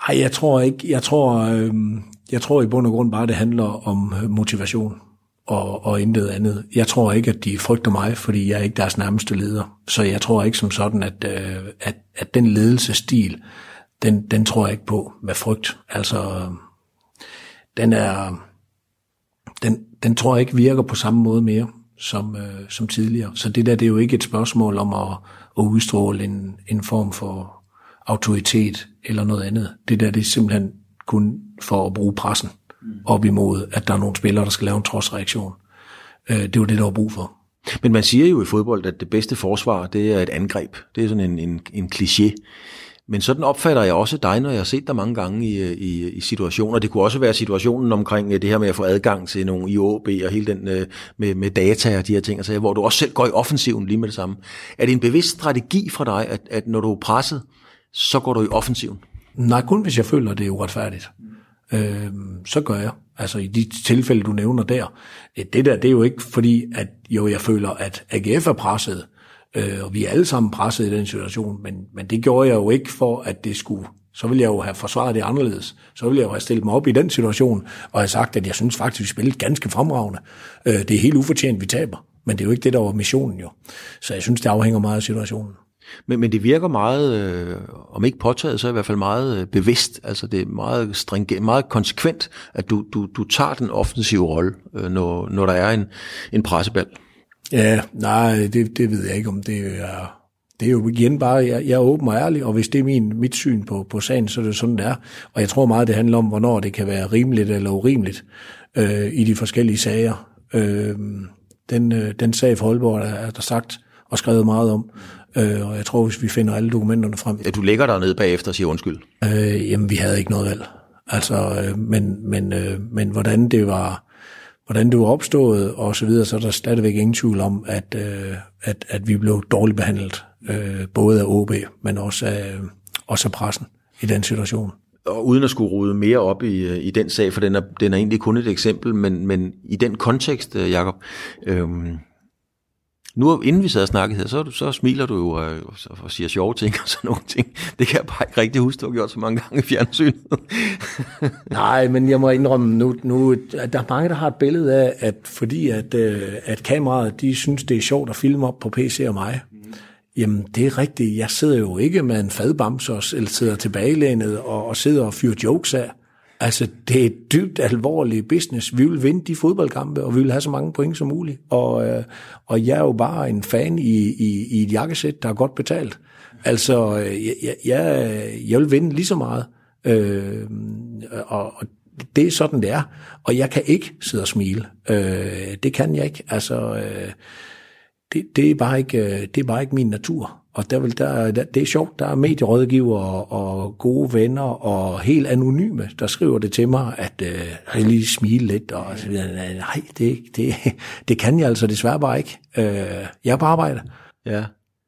Ej, jeg tror ikke. Jeg tror, øhm, jeg tror i bund og grund bare, det handler om øh, motivation og, og intet andet. Jeg tror ikke, at de frygter mig, fordi jeg er ikke deres nærmeste leder. Så jeg tror ikke som sådan, at, øh, at, at den ledelsestil, den, den tror jeg ikke på med frygt. Altså, øh, den er, den, den tror jeg ikke virker på samme måde mere som, øh, som tidligere. Så det der, det er jo ikke et spørgsmål om at, at udstråle en, en form for autoritet eller noget andet. Det der, det er simpelthen kun for at bruge pressen op imod, at der er nogle spillere, der skal lave en trodsreaktion. Øh, det var det, der var brug for. Men man siger jo i fodbold, at det bedste forsvar, det er et angreb. Det er sådan en, en, en kliché. Men sådan opfatter jeg også dig, når jeg har set dig mange gange i, i, i situationer. Det kunne også være situationen omkring øh, det her med at få adgang til nogle IOB og hele den øh, med, med data og de her ting, altså, hvor du også selv går i offensiven lige med det samme. Er det en bevidst strategi for dig, at, at når du er presset, så går du i offensiven? Nej, kun hvis jeg føler, at det er uretfærdigt øh, så gør jeg. Altså i de tilfælde, du nævner der. Øh, det der, det er jo ikke fordi, at jo, jeg føler, at AGF er presset, øh, og vi er alle sammen presset i den situation, men, men det gjorde jeg jo ikke for, at det skulle så ville jeg jo have forsvaret det anderledes. Så ville jeg jo have stillet mig op i den situation, og have sagt, at jeg synes faktisk, vi spillede ganske fremragende. Øh, det er helt ufortjent, vi taber. Men det er jo ikke det, der var missionen jo. Så jeg synes, det afhænger meget af situationen. Men, men det virker meget, øh, om ikke påtaget, så i hvert fald meget øh, bevidst. Altså det er meget, stringent, meget konsekvent, at du, du, du tager den offensive rolle, øh, når, når der er en, en presseball. Ja, nej, det, det ved jeg ikke, om det er... Det er jo igen bare, jeg, jeg er åben og ærlig, og hvis det er min, mit syn på, på sagen, så er det sådan, det er. Og jeg tror meget, det handler om, hvornår det kan være rimeligt eller urimeligt øh, i de forskellige sager. Øh, den, øh, den sag for Aalborg er, er der sagt og skrevet meget om, øh, og jeg tror, hvis vi finder alle dokumenterne frem... Ja, du ligger der nede bagefter og siger undskyld. Øh, jamen, vi havde ikke noget valg. Altså, øh, men, men, øh, men hvordan det var hvordan det var opstået og så videre, så er der stadigvæk ingen tvivl om, at, øh, at, at vi blev dårligt behandlet, øh, både af OB, men også af, også af pressen i den situation. Og uden at skulle rode mere op i, øh, i den sag, for den er, den er egentlig kun et eksempel, men, men i den kontekst, øh, Jacob, øh, nu, inden vi sad og snakkede her, så, så smiler du jo øh, og, og siger sjove ting og sådan nogle ting. Det kan jeg bare ikke rigtig huske, du har gjort så mange gange i fjernsynet. Nej, men jeg må indrømme, nu, nu, at der er mange, der har et billede af, at fordi at, øh, at kameraet, de synes, det er sjovt at filme op på PC og mig. Jamen, det er rigtigt. Jeg sidder jo ikke med en fadbamse eller sidder tilbagelænet og, og sidder og fyrer jokes af. Altså, det er dybt alvorlig business. Vi vil vinde de fodboldkampe, og vi vil have så mange point som muligt. Og, øh, og jeg er jo bare en fan i, i, i et jakkesæt, der er godt betalt. Altså, øh, jeg, jeg, jeg vil vinde lige så meget. Øh, og, og det er sådan, det er. Og jeg kan ikke sidde og smile. Øh, det kan jeg ikke. Altså, øh, det, det, er bare ikke, øh, det er bare ikke min natur. Og der vil, der, der, det er sjovt, der er medierådgiver og, og gode venner og helt anonyme, der skriver det til mig, at øh, jeg lige smile lidt, og så videre. Nej, det, det, det kan jeg altså desværre bare ikke. Øh, jeg er på arbejde. Ja.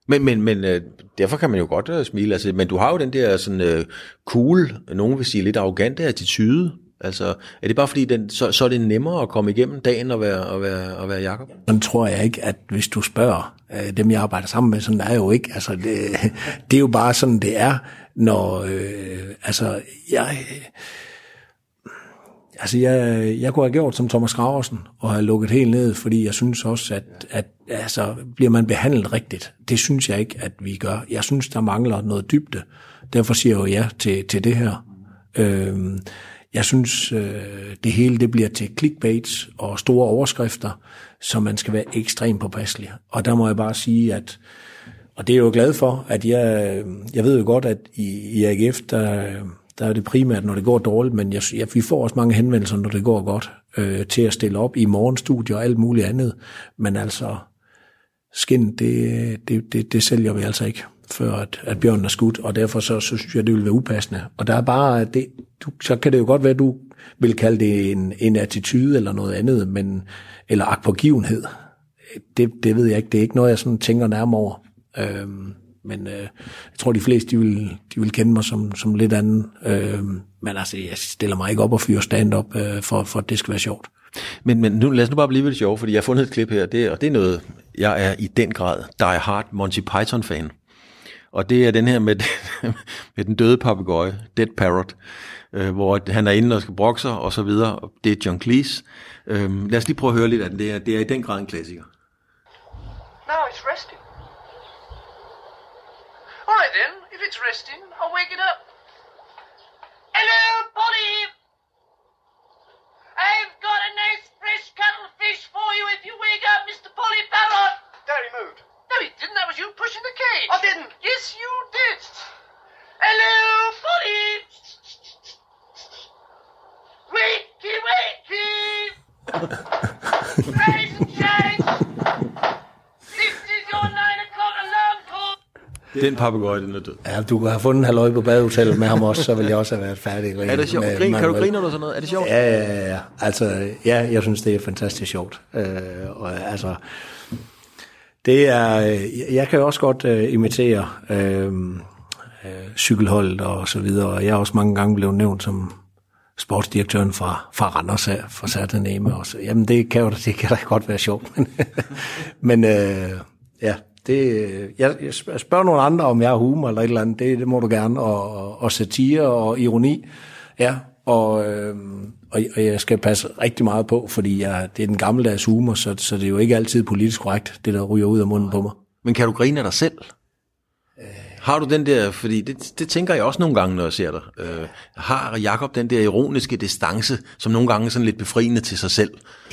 Men, men, men øh, derfor kan man jo godt øh, smile. Altså, men du har jo den der sådan øh, cool, nogen vil sige lidt arrogante attitude. Altså, er det bare fordi, den, så, så er det nemmere at komme igennem dagen og være, at være, at være Jacob? Sådan tror jeg ikke, at hvis du spørger øh, dem, jeg arbejder sammen med, sådan er jo ikke. Altså, det, det er jo bare sådan, det er, når, øh, altså, jeg, øh, altså, jeg, jeg kunne have gjort som Thomas Graversen og have lukket helt ned, fordi jeg synes også, at, at altså, bliver man behandlet rigtigt. Det synes jeg ikke, at vi gør. Jeg synes, der mangler noget dybde. Derfor siger jeg jo ja til, til det her. Øh, jeg synes, øh, det hele det bliver til clickbaits og store overskrifter, så man skal være ekstremt påpasselig. Og der må jeg bare sige, at og det er jeg jo glad for, at jeg, jeg ved jo godt, at i, i AGF, der, der er det primært, når det går dårligt, men jeg, jeg, vi får også mange henvendelser, når det går godt, øh, til at stille op i morgenstudier og alt muligt andet. Men altså, skin, det, det, det, det sælger vi altså ikke før at, at bjørnen er skudt, og derfor så, så synes jeg, det ville være upassende. Og der er bare, det, du, så kan det jo godt være, at du vil kalde det en, en attitude eller noget andet, men, eller akpågivenhed. Det, det ved jeg ikke. Det er ikke noget, jeg sådan tænker nærmere over. Øhm, men øh, jeg tror, de fleste de vil, de vil kende mig som, som lidt anden. Øhm, men altså, jeg stiller mig ikke op og fyrer stand-up, øh, for, for at det skal være sjovt. Men, men nu, lad os nu bare blive lidt sjov, fordi jeg har fundet et klip her, det, og det er noget, jeg er i den grad die hard Monty Python-fan. Og det er den her med, med den døde papegøje, Dead Parrot, øh, hvor han er inde og skal brokke sig og så videre. Det er John Cleese. Øh, lad os lige prøve at høre lidt af den. Det er, det er i den grad en klassiker. Now it's resting. All right then, if it's resting, I'll wake it up. Hello, Polly! I've got a nice fresh cuttlefish for you if you wake up Mr. Polly Parrot! Daddy moved. No, he didn't. That was you pushing the cage. I didn't. Yes, you did. Hello, Polly! Wakey, wakey! Rise and shine! This is your nine o'clock alarm call! Den papegøje, den er død. Ja, du kunne have fundet en halvøj på badehotellet med ham også, så ville jeg også have været færdig. Er det sjovt? med Grin, kan du grine eller sådan noget? Er det sjovt? Ja, ja, ja, ja. Altså, ja, jeg synes, det er fantastisk sjovt. Øh, og altså, det er, øh, jeg kan også godt øh, imitere øh, øh, cykelholdet og så videre, og jeg er også mange gange blevet nævnt som sportsdirektøren fra, fra Randers af, fra Sataneme også. Jamen, det kan jo det kan da godt være sjovt, men, men øh, ja, det, øh, jeg, jeg spørger nogle andre, om jeg har humor eller et eller andet, det, det må du gerne, og, og satire og ironi, ja, og, øh, og, og jeg skal passe rigtig meget på, fordi jeg, det er den gammeldags humor, så, så det er jo ikke altid politisk korrekt, det der ryger ud af munden på mig. Men kan du grine af dig selv? Har du den der, fordi det, det tænker jeg også nogle gange, når jeg ser dig, øh, har Jakob den der ironiske distance, som nogle gange er sådan lidt befriende til sig selv?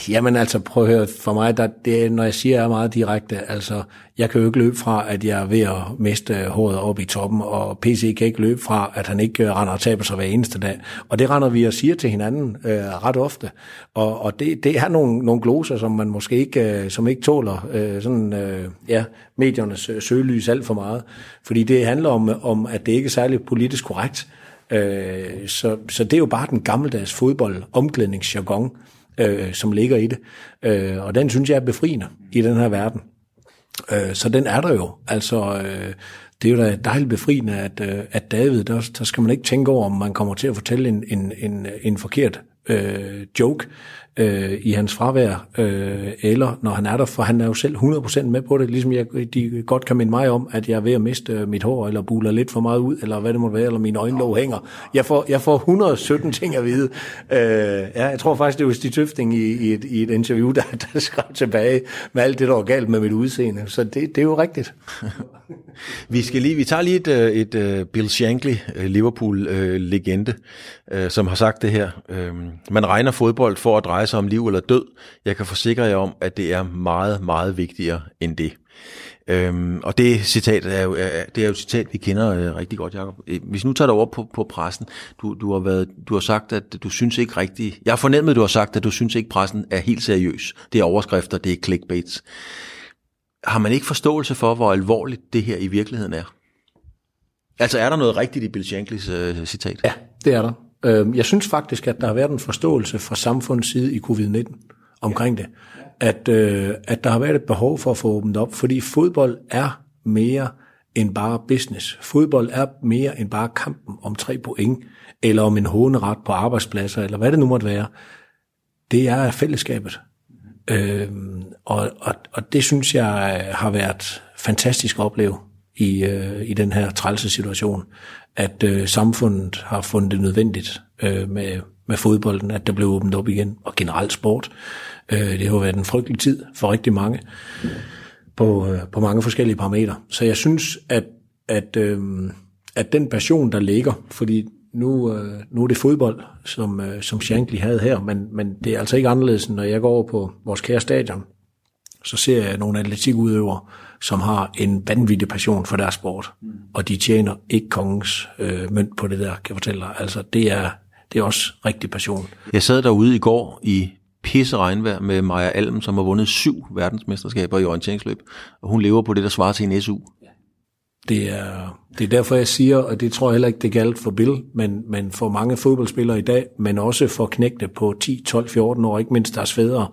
Jamen altså, prøv at høre, for mig, der, det, når jeg siger, jeg er meget direkte, altså, jeg kan jo ikke løbe fra, at jeg er ved at miste håret op i toppen, og PC kan ikke løbe fra, at han ikke øh, render og taber sig hver eneste dag. Og det render vi og siger til hinanden øh, ret ofte. Og, og det, det er nogle, nogle gloser, som man måske ikke, øh, som ikke tåler øh, sådan, øh, ja, mediernes øh, søgelys alt for meget. Fordi det handler om, om at det ikke er særlig politisk korrekt. Øh, så, så det er jo bare den gammeldags fodbold, omklædningsjargon, øh, som ligger i det. Øh, og den synes jeg er befriende i den her verden. Øh, så den er der jo. Altså, øh, det er jo da dejligt befriende, at, øh, at David, der, der skal man ikke tænke over, om man kommer til at fortælle en, en, en, en forkert øh, joke øh, i hans fravær, øh, eller når han er der, for han er jo selv 100% med på det, ligesom jeg, de godt kan minde mig om, at jeg er ved at miste øh, mit hår, eller buler lidt for meget ud, eller hvad det må være, eller mine øjenlåg hænger. Jeg får, jeg får 117 ting at vide. Øh, ja, jeg tror faktisk, det var Stig Tøfting i, i, et, i et interview, der, der skrev tilbage med alt det, der var galt med mit udseende. Så det, det er jo rigtigt. vi skal lige, vi tager lige et, øh, et, et Bill Shankly, Liverpool-legende, som har sagt det her. Man regner fodbold for at dreje sig om liv eller død. Jeg kan forsikre jer om, at det er meget, meget vigtigere end det. Øhm, og det citat er jo, er, det er jo et citat, vi kender øh, rigtig godt, Jacob. Øh, hvis nu tager dig over på, på pressen, du, du, har været, du har sagt, at du synes ikke rigtigt, jeg har fornemmet, at du har sagt, at du synes ikke, pressen er helt seriøs. Det er overskrifter, det er clickbaits. Har man ikke forståelse for, hvor alvorligt det her i virkeligheden er? Altså er der noget rigtigt i Bill Shanklys øh, citat? Ja, det er der. Øh, jeg synes faktisk, at der har været en forståelse fra samfundets side i covid-19 omkring det. At, øh, at der har været et behov for at få åbent op, fordi fodbold er mere end bare business. Fodbold er mere end bare kampen om tre point, eller om en håneret på arbejdspladser, eller hvad det nu måtte være. Det er fællesskabet. Øhm, og, og, og det synes jeg har været fantastisk at opleve i, øh, i den her trælse situation at øh, samfundet har fundet det nødvendigt øh, med, med fodbolden, at der blev åbent op igen, og generelt sport. Øh, det har været en frygtelig tid for rigtig mange, på, øh, på mange forskellige parametre. Så jeg synes, at, at, øh, at den passion, der ligger, fordi nu, øh, nu er det fodbold, som, øh, som Shankly havde her, men, men det er altså ikke anderledes, når jeg går over på vores kære stadion, så ser jeg nogle atletikudøvere, som har en vanvittig passion for deres sport, mm. og de tjener ikke kongens øh, mønt på det der, kan jeg fortælle dig. Altså, det er, det er også rigtig passion. Jeg sad derude i går i pisse regnvejr med Maja Alm, som har vundet syv verdensmesterskaber i orienteringsløb, og hun lever på det, der svarer til en SU. Det er, det er derfor, jeg siger, og det tror jeg heller ikke, det galt for Bill, men, men for mange fodboldspillere i dag, men også for knægte på 10, 12, 14 år, ikke mindst deres fædre,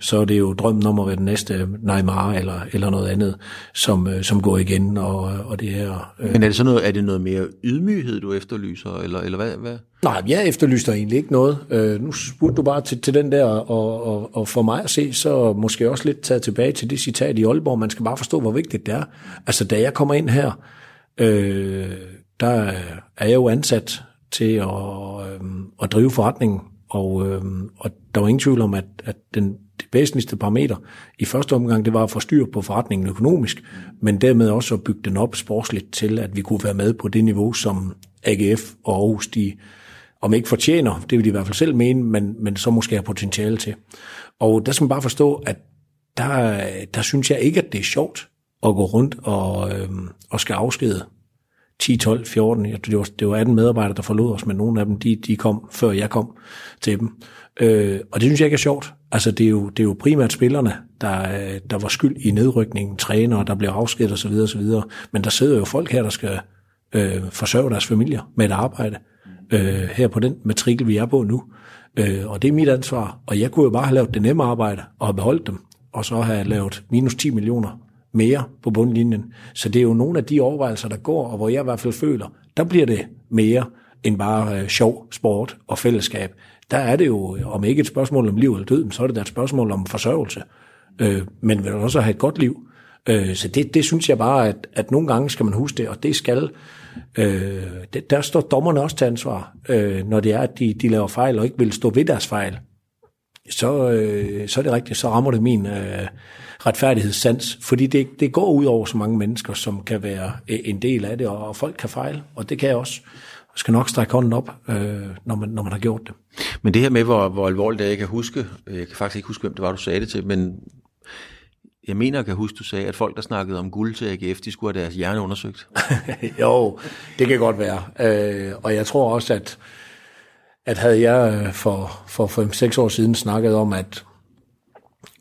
så er det jo drømmen om at være den næste Neymar eller, eller noget andet, som, øh, som går igen. Og, og det her, øh. Men er det så noget, er det noget mere ydmyghed, du efterlyser, eller, eller hvad, hvad? Nej, jeg efterlyser egentlig ikke noget. Øh, nu spurgte du bare til, til den der, og, og, og for mig at se, så måske også lidt taget tilbage til det citat i Aalborg. Man skal bare forstå, hvor vigtigt det er. Altså, da jeg kommer ind her, øh, der er jeg jo ansat til at, øh, at drive forretningen, og, øh, og der var ingen tvivl om, at, at den, det væsentligste parameter i første omgang, det var at få styr på forretningen økonomisk, men dermed også at bygge den op sportsligt til, at vi kunne være med på det niveau, som AGF og Aarhus, de om ikke fortjener, det vil de i hvert fald selv mene, men, men så måske har potentiale til. Og der skal man bare forstå, at der, der synes jeg ikke, at det er sjovt at gå rundt og, øh, og skal afskede 10, 12, 14, det var, det var 18 medarbejdere, der forlod os, men nogle af dem, de, de kom, før jeg kom til dem. Øh, og det synes jeg ikke er sjovt. Altså, det er jo, det er jo primært spillerne, der, øh, der var skyld i nedrykningen, trænere, der blev afskedet osv. osv. Men der sidder jo folk her, der skal øh, forsørge deres familier med et arbejde øh, her på den matrikel, vi er på nu. Øh, og det er mit ansvar. Og jeg kunne jo bare have lavet det nemme arbejde og have beholdt dem, og så have lavet minus 10 millioner mere på bundlinjen. Så det er jo nogle af de overvejelser, der går, og hvor jeg i hvert fald føler, der bliver det mere end bare øh, sjov, sport og fællesskab. Der er det jo, om ikke et spørgsmål om liv eller død, så er det da et spørgsmål om forsørgelse. Øh, men vil også have et godt liv. Øh, så det, det synes jeg bare, at, at nogle gange skal man huske det, og det skal Øh, der står dommerne også til ansvar, øh, når det er, at de, de laver fejl og ikke vil stå ved deres fejl. så, øh, så er det rigtigt, så rammer det min øh, retfærdighedssans, fordi det, det går ud over så mange mennesker, som kan være øh, en del af det, og folk kan fejle, og det kan jeg også. Jeg skal nok strække hånden op, øh, når, man, når man har gjort det. Men det her med, hvor, hvor alvorligt det er, jeg kan huske, jeg kan faktisk ikke huske, hvem det var, du sagde det til, men jeg mener, jeg kan huske, du sagde, at folk, der snakkede om guld til AGF, de skulle have deres hjerne undersøgt. jo, det kan godt være. Øh, og jeg tror også, at, at havde jeg øh, for, for, for 5-6 år siden snakket om, at,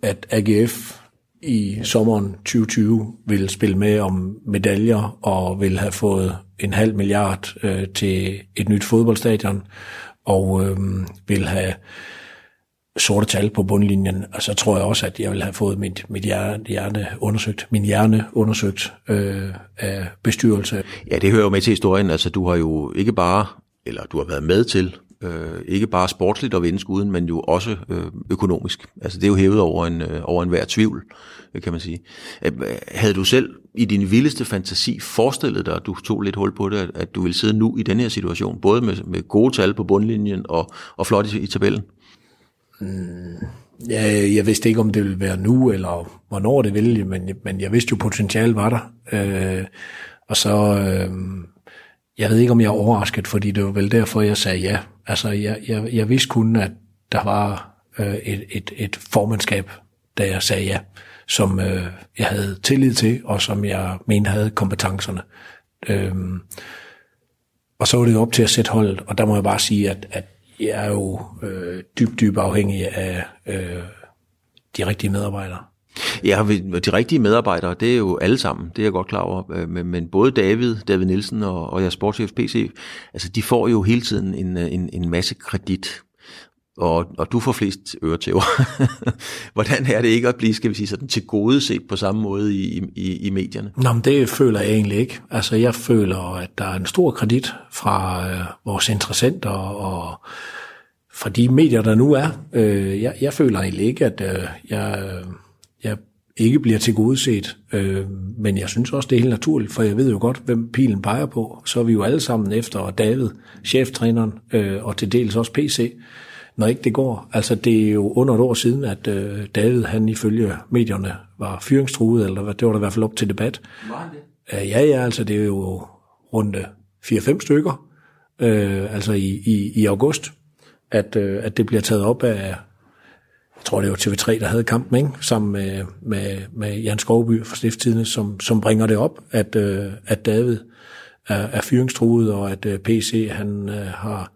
at AGF i sommeren 2020 ville spille med om medaljer og ville have fået en halv milliard øh, til et nyt fodboldstadion og øh, ville have sorte tal på bundlinjen, og så tror jeg også, at jeg vil have fået mit, mit hjerne, hjerne undersøgt, min hjerne undersøgt øh, af bestyrelse. Ja, det hører jo med til historien. Altså, du har jo ikke bare, eller du har været med til, øh, ikke bare sportsligt at vinde skuden, men jo også øh, økonomisk. Altså, det er jo hævet over en, øh, over en hver tvivl, kan man sige. Øh, havde du selv i din vildeste fantasi forestillet dig, at du tog lidt hul på det, at, at du ville sidde nu i den her situation, både med, med gode tal på bundlinjen og, og flot i, i tabellen? Mm, ja, jeg vidste ikke, om det ville være nu, eller hvornår det ville, men, men jeg vidste jo, potentiale var der. Øh, og så, øh, jeg ved ikke, om jeg er overrasket, fordi det var vel derfor, jeg sagde ja. Altså, jeg, jeg, jeg vidste kun, at der var øh, et, et, et formandskab, da jeg sagde ja, som øh, jeg havde tillid til, og som jeg mente havde kompetencerne. Øh, og så var det jo op til at sætte holdet, og der må jeg bare sige, at, at jeg er jo øh, dybt, dybt afhængig af øh, de rigtige medarbejdere. Ja, de rigtige medarbejdere, det er jo alle sammen, det er jeg godt klar over, øh, men, men både David, David Nielsen og, og jeg sportschef PC, altså de får jo hele tiden en, øh, en, en masse kredit og, og du får flest øretæver. Hvordan er det ikke at blive, skal vi sige, sådan til gode set på samme måde i, i, i medierne? Nå, men det føler jeg egentlig ikke. Altså, jeg føler, at der er en stor kredit fra øh, vores interessenter og fra de medier, der nu er. Øh, jeg, jeg føler egentlig ikke, at øh, jeg, jeg ikke bliver til gode set. Øh, men jeg synes også, det er helt naturligt, for jeg ved jo godt, hvem pilen peger på. Så er vi jo alle sammen efter David, cheftræneren, øh, og til dels også PC når ikke det går. Altså det er jo under et år siden, at øh, David, han ifølge medierne, var fyringstruet, eller det var der i hvert fald op til debat. Var det? Øh, ja, ja, altså det er jo rundt 4-5 stykker, øh, altså i, i, i august, at, øh, at det bliver taget op af, jeg tror det var TV3, der havde kampen, ikke? sammen med, med, med Jan Skovby fra Stifttidene, som, som bringer det op, at, øh, at David er, er fyringstruet, og at øh, PC han øh, har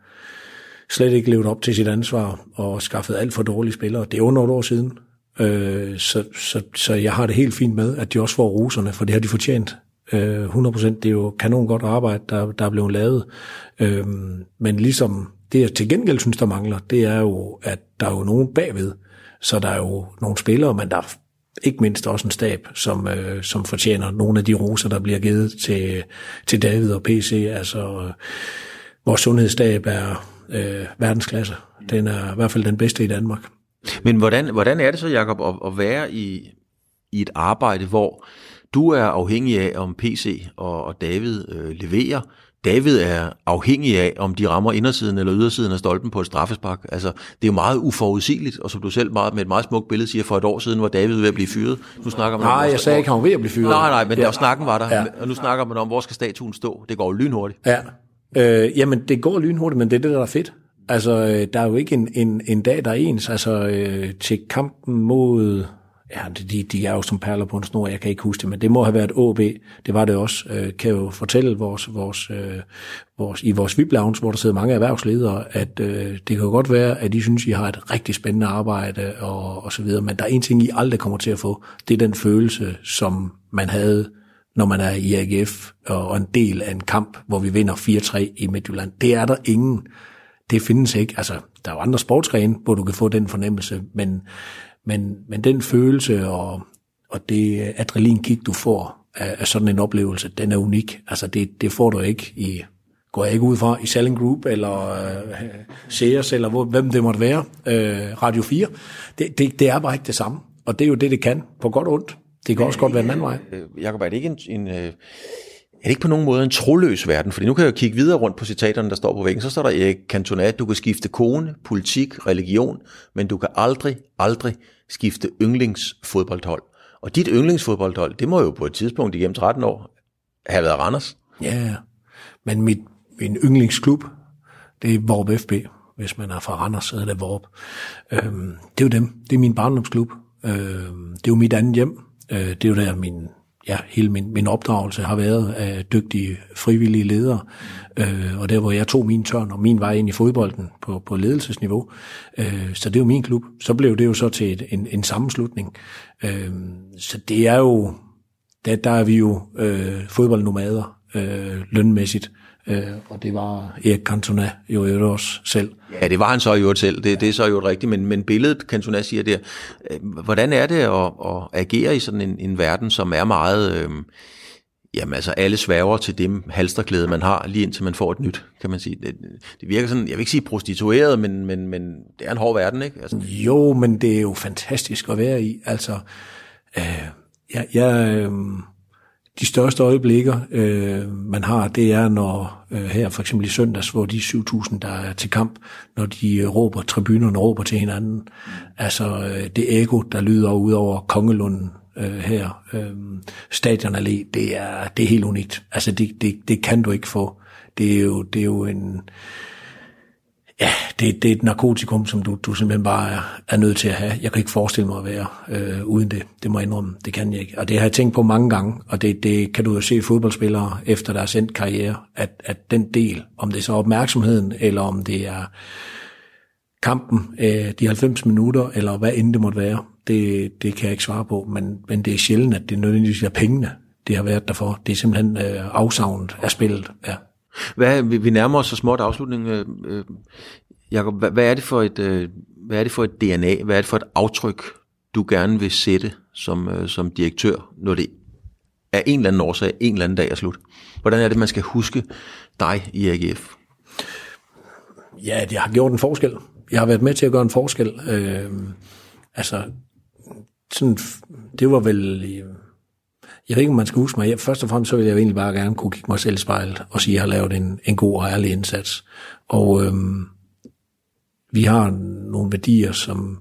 slet ikke levet op til sit ansvar og skaffet alt for dårlige spillere. Det er under et år siden. Øh, så, så, så jeg har det helt fint med, at de også får roserne, for det har de fortjent. Øh, 100% det er jo kanon godt arbejde, der, der er blevet lavet. Øh, men ligesom det, jeg til gengæld synes, der mangler, det er jo, at der er jo nogen bagved. Så der er jo nogle spillere, men der er ikke mindst også en stab, som, øh, som fortjener nogle af de roser, der bliver givet til, til David og PC. Altså, øh, vores sundhedsstab er øh, verdensklasse. Den er i hvert fald den bedste i Danmark. Men hvordan, hvordan er det så, Jacob, at, at være i, i et arbejde, hvor du er afhængig af, om PC og, og David øh, leverer. David er afhængig af, om de rammer indersiden eller ydersiden af stolpen på et straffespark. Altså, det er jo meget uforudsigeligt, og som du selv meget, med et meget smukt billede siger, for et år siden var David ved at blive fyret. Nu snakker man nej, om, jeg sagde ikke, han var ved at blive fyret. Nej, nej, men ja. der snakken var der, ja. og nu snakker man om, hvor skal statuen stå. Det går jo lynhurtigt. Ja, Øh, jamen, det går lynhurtigt, men det er det, der er fedt. Altså, øh, der er jo ikke en, en, en dag, der er ens. Altså, øh, til kampen mod... Ja, de, de er jo som perler på en snor, jeg kan ikke huske det, men det må have været OB. Det var det også. Øh, kan jo fortælle vores, vores, øh, vores, i vores VIP Lounge, hvor der sidder mange erhvervsledere, at øh, det kan jo godt være, at de synes, I har et rigtig spændende arbejde og, og så videre, men der er en ting, I aldrig kommer til at få. Det er den følelse, som man havde når man er i AGF og en del af en kamp, hvor vi vinder 4-3 i Midtjylland. Det er der ingen. Det findes ikke. Altså, der er jo andre sportsgrene, hvor du kan få den fornemmelse, men, men, men den følelse og, og det adrenalinkick, du får af, af sådan en oplevelse, den er unik. Altså, det, det får du ikke i går jeg ikke ud fra, i Selling Group, eller øh, Sears, eller hvor, hvem det måtte være, øh, Radio 4. Det, det, det er bare ikke det samme, og det er jo det, det kan, på godt og ondt. Det kan også godt være en anden vej. Øh, Jacob, er det ikke en, en, øh, det ikke på nogen måde en troløs verden? Fordi nu kan jeg jo kigge videre rundt på citaterne, der står på væggen. Så står der Erik Cantona, du kan skifte kone, politik, religion, men du kan aldrig, aldrig skifte yndlingsfodboldhold. Og dit yndlingsfodboldhold, det må jo på et tidspunkt igennem 13 år have været Randers. Ja, men mit, min yndlingsklub, det er Vorp FB. Hvis man er fra Randers, så er det Vorp. Øhm, det er jo dem. Det er min barndomsklub. Øhm, det er jo mit andet hjem. Øh, det er jo der, min, ja, hele min, min opdragelse har været af dygtige frivillige ledere. Øh, og der, hvor jeg tog min tørn og min vej ind i fodbolden på, på ledelsesniveau. Øh, så det er jo min klub. Så blev det jo så til et, en, en sammenslutning. Øh, så det er jo, der, der er vi jo øh, fodboldnomader øh, lønmæssigt. Øh, og det var Erik Cantona jo øvrigt også selv. Ja, det var han så jo selv. Det, det er så jo rigtigt, men, men billedet, Cantona siger der, øh, hvordan er det at, at agere i sådan en, en verden, som er meget... Øh, Jamen altså, alle sværger til dem halsterklæde, man har, lige indtil man får et nyt, kan man sige. Det, det virker sådan, jeg vil ikke sige prostitueret, men, men, men det er en hård verden, ikke? Altså. Jo, men det er jo fantastisk at være i. Altså, øh, jeg, jeg, øh, de største øjeblikker, øh, man har, det er, når øh, her for eksempel i søndags, hvor de 7.000, der er til kamp, når de øh, råber, tribunerne råber til hinanden. Altså øh, det ego, der lyder ud over Kongelunden øh, her, øh, Stadion Allé, det er, det er helt unikt. Altså det, det, det kan du ikke få. Det er jo, det er jo en... Ja, det, det er et narkotikum, som du, du simpelthen bare er, er nødt til at have. Jeg kan ikke forestille mig at være øh, uden det. Det må jeg indrømme. Det kan jeg ikke. Og det har jeg tænkt på mange gange, og det, det kan du jo se fodboldspillere efter deres endt karriere, at, at den del, om det er så opmærksomheden, eller om det er kampen, øh, de 90 minutter, eller hvad end det måtte være, det, det kan jeg ikke svare på, men, men det er sjældent, at det nødvendigvis er pengene, det har været derfor. Det er simpelthen øh, afsavnet af spillet, ja. Hvad, vi, vi nærmer os så småt afslutning. Øh, øh, Jacob, hvad, hvad, er det for et, øh, hvad er det for et DNA, hvad er det for et aftryk, du gerne vil sætte som, øh, som direktør, når det er en eller anden årsag, en eller anden dag er slut? Hvordan er det, man skal huske dig i AGF? Ja, det har gjort en forskel. Jeg har været med til at gøre en forskel. Øh, altså, sådan, det var vel... Jeg ved ikke, om man skal huske mig. Først og fremmest så vil jeg jo egentlig bare gerne kunne kigge mig selv i spejlet og sige, at jeg har lavet en, en god og ærlig indsats. Og øhm, vi har nogle værdier, som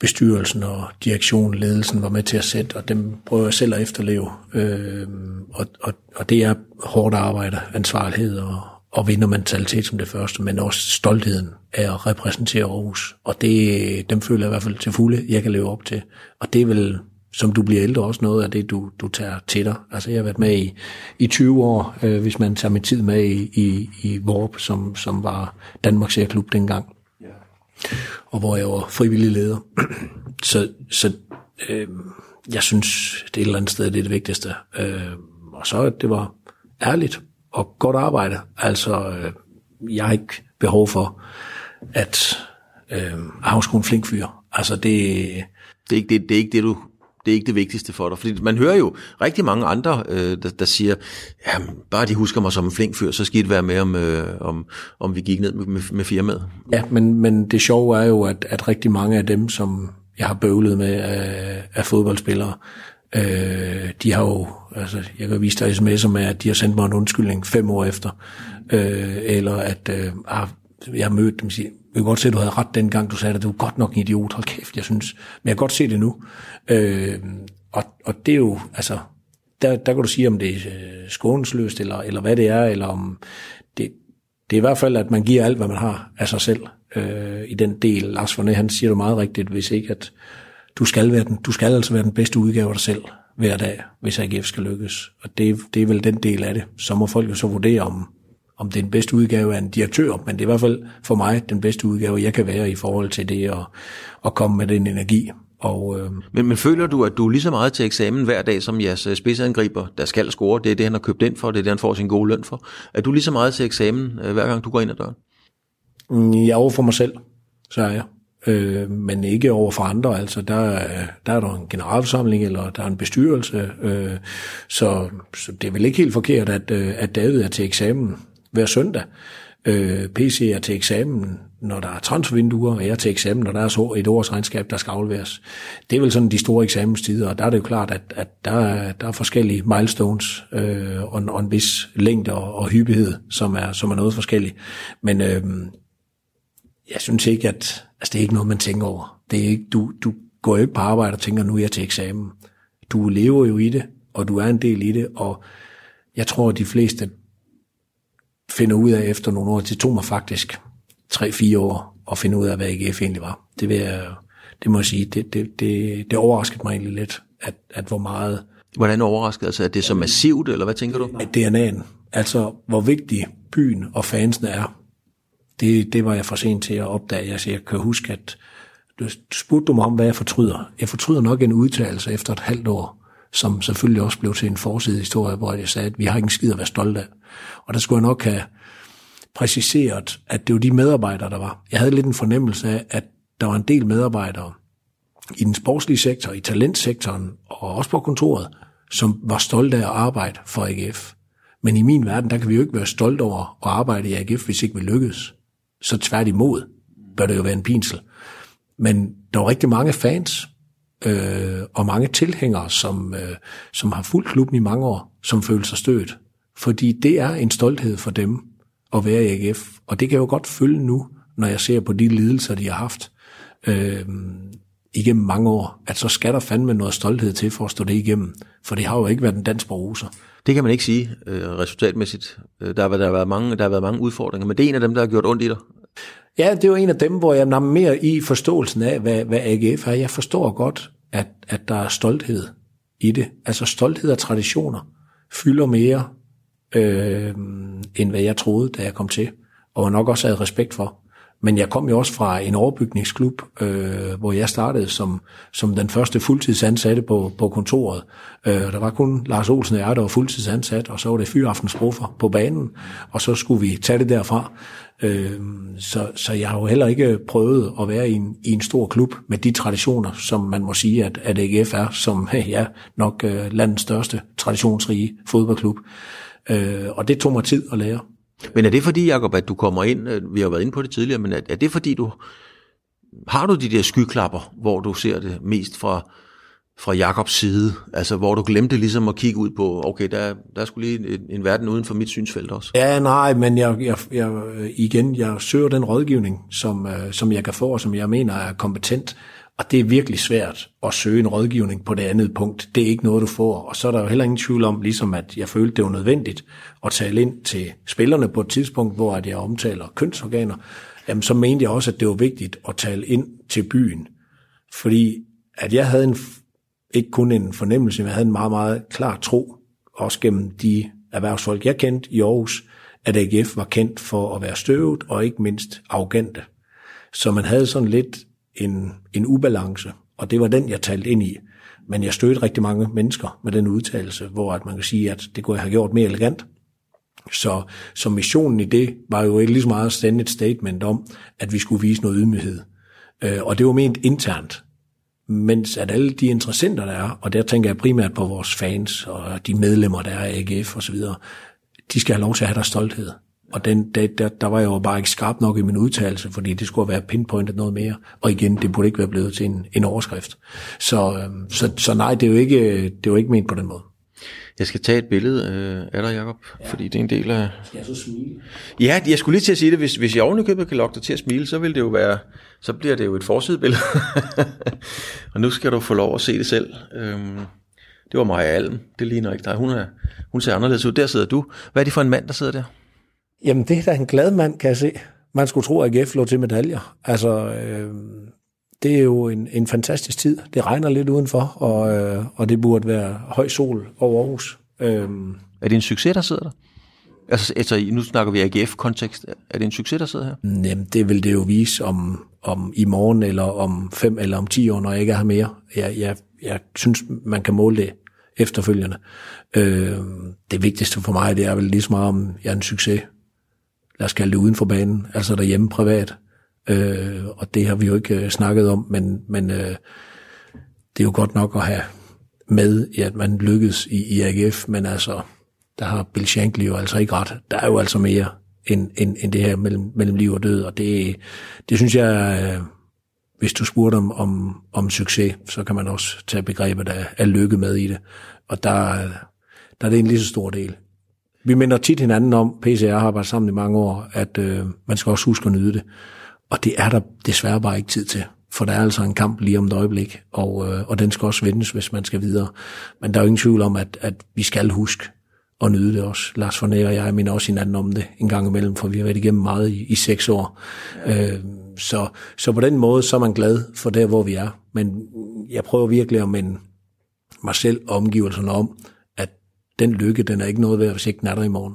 bestyrelsen og direktionen, ledelsen var med til at sætte, og dem prøver jeg selv at efterleve. Øhm, og, og, og det er hårdt arbejde, ansvarlighed og, og vindermentalitet som det første, men også stoltheden af at repræsentere Aarhus. Og det, dem føler jeg i hvert fald til fulde, jeg kan leve op til. Og det er vel, som du bliver ældre, også noget af det, du, du tager til dig. Altså jeg har været med i, i 20 år, øh, hvis man tager min tid med i, i, i Vorp, som, som var Danmarks klub dengang. Ja. Og hvor jeg var frivillig leder. så så øh, jeg synes, det er et eller andet sted, det er det vigtigste. Øh, og så, at det var ærligt og godt arbejde. Altså, øh, jeg har ikke behov for, at øh, afskue en flink fyr. Altså, det... Det er, ikke det, det er ikke det, du det er ikke det vigtigste for dig. Fordi man hører jo rigtig mange andre, øh, der, der siger, bare de husker mig som en flink fyr, så skal det være med, om, øh, om, om vi gik ned med, med, med firmaet. Ja, men, men det sjove er jo, at, at rigtig mange af dem, som jeg har bøvlet med af, af fodboldspillere, øh, de har jo, altså jeg kan vise dig sms'er med, at de har sendt mig en undskyldning fem år efter, øh, eller at øh, jeg har mødt dem og siger, jeg kan godt se, at du havde ret dengang, du sagde, at du var godt nok en idiot, hold kæft, jeg synes, men jeg kan godt se det nu. Øh, og, og det er jo, altså, der, der kan du sige, om det er øh, skånsløst, eller, eller hvad det er, eller om det, det er i hvert fald, at man giver alt, hvad man har af sig selv øh, i den del. Lars von han siger det meget rigtigt, hvis ikke at du skal, være den, du skal altså være den bedste udgave af dig selv hver dag, hvis AGF skal lykkes. Og det, det er vel den del af det. Så må folk jo så vurdere, om, om det er den bedste udgave af en direktør, men det er i hvert fald for mig den bedste udgave, jeg kan være i forhold til det at, at komme med den energi. Og, øh... men, men føler du, at du er lige så meget til eksamen hver dag, som jeres øh, spidsangriber, der skal score, det er det, han har købt ind for, det er det, han får sin gode løn for. Er du lige så meget til eksamen, øh, hver gang du går ind ad døren? Mm, jeg er over for mig selv, så er jeg. Øh, men ikke over for andre. Altså, der, der er der en generalforsamling, eller der er en bestyrelse. Øh, så, så det er vel ikke helt forkert, at, øh, at David er til eksamen hver søndag. Øh, PC er til eksamen, når der er transfervinduer, og jeg er til eksamen, når der er så et års regnskab, der skal afleveres. Det er vel sådan de store eksamenstider, og der er det jo klart, at, at der, er, der er forskellige milestones øh, og, og en vis længde og, og hyppighed, som er, som er noget forskelligt. Men øh, jeg synes ikke, at altså, det er ikke noget, man tænker over. Det er ikke, du, du går jo ikke på arbejde og tænker, nu er jeg til eksamen. Du lever jo i det, og du er en del i det, og jeg tror, at de fleste finder ud af efter nogle år, det tog mig faktisk 3-4 år at finde ud af, hvad AGF egentlig var. Det, vil jeg, det må jeg sige, det, det, det, det overraskede mig egentlig lidt, at, at hvor meget... Hvordan overrasket? Altså, er det så massivt, eller hvad tænker du? At DNA'en, altså hvor vigtig byen og fansene er, det, det var jeg for sent til at opdage. Altså, jeg kan huske, at du spurgte du mig om, hvad jeg fortryder. Jeg fortryder nok en udtalelse efter et halvt år, som selvfølgelig også blev til en forsidehistorie, hvor jeg sagde, at vi har ikke en skid at være stolte af. Og der skulle jeg nok have præciseret, at det var de medarbejdere, der var. Jeg havde lidt en fornemmelse af, at der var en del medarbejdere i den sportslige sektor, i talentsektoren og også på kontoret, som var stolte af at arbejde for AGF. Men i min verden, der kan vi jo ikke være stolte over at arbejde i AGF, hvis ikke vi lykkes. Så tværtimod bør det jo være en pinsel. Men der var rigtig mange fans, øh, og mange tilhængere, som, øh, som har fulgt klubben i mange år, som føler sig stødt. Fordi det er en stolthed for dem at være i AGF. Og det kan jeg jo godt følge nu, når jeg ser på de lidelser, de har haft øh, igennem mange år, at så skal der fandme noget stolthed til for at stå det igennem. For det har jo ikke været en dansk bruser. roser. Det kan man ikke sige øh, resultatmæssigt. Øh, der, har, der, har været mange, der har været mange udfordringer, men det er en af dem, der har gjort ondt i dig. Ja, det er jo en af dem, hvor jeg er mere i forståelsen af, hvad, hvad AGF er. Jeg forstår godt, at, at der er stolthed i det. Altså stolthed og traditioner fylder mere, øh, end hvad jeg troede, da jeg kom til, og nok også havde respekt for. Men jeg kom jo også fra en overbygningsklub, øh, hvor jeg startede som, som den første fuldtidsansatte på, på kontoret. Øh, der var kun Lars Olsen og jeg, der var fuldtidsansat, og så var det fyraftensbruffer på banen, og så skulle vi tage det derfra. Øh, så, så jeg har jo heller ikke prøvet at være i en, i en stor klub med de traditioner, som man må sige, at, at AGF er, som ja, nok øh, landets største traditionsrige fodboldklub. Øh, og det tog mig tid at lære. Men er det fordi, Jacob, at du kommer ind, øh, vi har været inde på det tidligere, men er, er det fordi, du har du de der skyklapper, hvor du ser det mest fra, fra Jakobs side, altså hvor du glemte ligesom at kigge ud på, okay, der, der skulle lige en, en verden uden for mit synsfelt også. Ja, nej, men jeg, jeg, jeg, øh, igen, jeg søger den rådgivning, som, øh, som jeg kan få, og som jeg mener er kompetent, og det er virkelig svært at søge en rådgivning på det andet punkt. Det er ikke noget, du får. Og så er der jo heller ingen tvivl om, ligesom at jeg følte, det var nødvendigt at tale ind til spillerne på et tidspunkt, hvor at jeg omtaler kønsorganer. Jamen, så mente jeg også, at det var vigtigt at tale ind til byen. Fordi at jeg havde en, ikke kun en fornemmelse, men jeg havde en meget, meget klar tro, også gennem de erhvervsfolk, jeg kendte i Aarhus, at AGF var kendt for at være støvet og ikke mindst arrogante. Så man havde sådan lidt en, en ubalance, og det var den, jeg talte ind i. Men jeg stødte rigtig mange mennesker med den udtalelse, hvor at man kan sige, at det kunne jeg have gjort mere elegant. Så, så missionen i det var jo ikke lige så meget at sende et statement om, at vi skulle vise noget ydmyghed. Øh, og det var ment internt. Mens at alle de interessenter, der er, og der tænker jeg primært på vores fans og de medlemmer, der er af AGF osv., de skal have lov til at have deres stolthed. Og den, der, der, der var jeg jo bare ikke skarp nok i min udtalelse, fordi det skulle være pinpointet noget mere. Og igen, det burde ikke være blevet til en, en overskrift. Så, øhm, så, så nej, det er, jo ikke, det er jo ikke ment på den måde. Jeg skal tage et billede øh, af dig, Jacob, ja. fordi det er en del af... Skal jeg så smile? Ja, jeg skulle lige til at sige det. Hvis, hvis jeg ovenikøbet kan lokke dig til at smile, så vil det jo være, så bliver det jo et forsidebillede. og nu skal du få lov at se det selv. Øhm, det var Maja Alm. Det ligner ikke dig. Hun, er, hun ser anderledes ud. Der sidder du. Hvad er det for en mand, der sidder der? Jamen, det er da en glad mand, kan jeg se. Man skulle tro, at AGF lå til medaljer. Altså, øh, det er jo en, en fantastisk tid. Det regner lidt udenfor, og, øh, og det burde være høj sol over Aarhus. Øh, Er det en succes, der sidder der? Altså, altså nu snakker vi AGF-kontekst. Er det en succes, der sidder her? Jamen, det vil det jo vise om, om i morgen, eller om fem, eller om ti år, når jeg ikke er her mere. Jeg, jeg, jeg synes, man kan måle det efterfølgende. Øh, det vigtigste for mig, det er vel lige så meget, om jeg er en succes. Lad os kalde det uden for banen, altså derhjemme privat. Øh, og det har vi jo ikke øh, snakket om, men, men øh, det er jo godt nok at have med, i at man lykkedes i, i AGF, men altså, der har Bill Shankly jo altså ikke ret. Der er jo altså mere end, end, end det her mellem, mellem liv og død. Og det, det synes jeg, øh, hvis du spurgte om, om, om succes, så kan man også tage begrebet af, af lykke med i det. Og der, øh, der er det en lige så stor del. Vi minder tit hinanden om, PCR har arbejdet sammen i mange år, at øh, man skal også huske at nyde det. Og det er der desværre bare ikke tid til. For der er altså en kamp lige om et øjeblik, og, øh, og den skal også vendes, hvis man skal videre. Men der er jo ingen tvivl om, at, at vi skal huske at nyde det også. Lars Fornæ og jeg minder også hinanden om det en gang imellem, for vi har været igennem meget i, i seks år. Ja. Øh, så, så på den måde, så er man glad for der, hvor vi er. Men jeg prøver virkelig at minde mig selv og omgivelserne om, den lykke, den er ikke noget værd, hvis ikke den er der i morgen.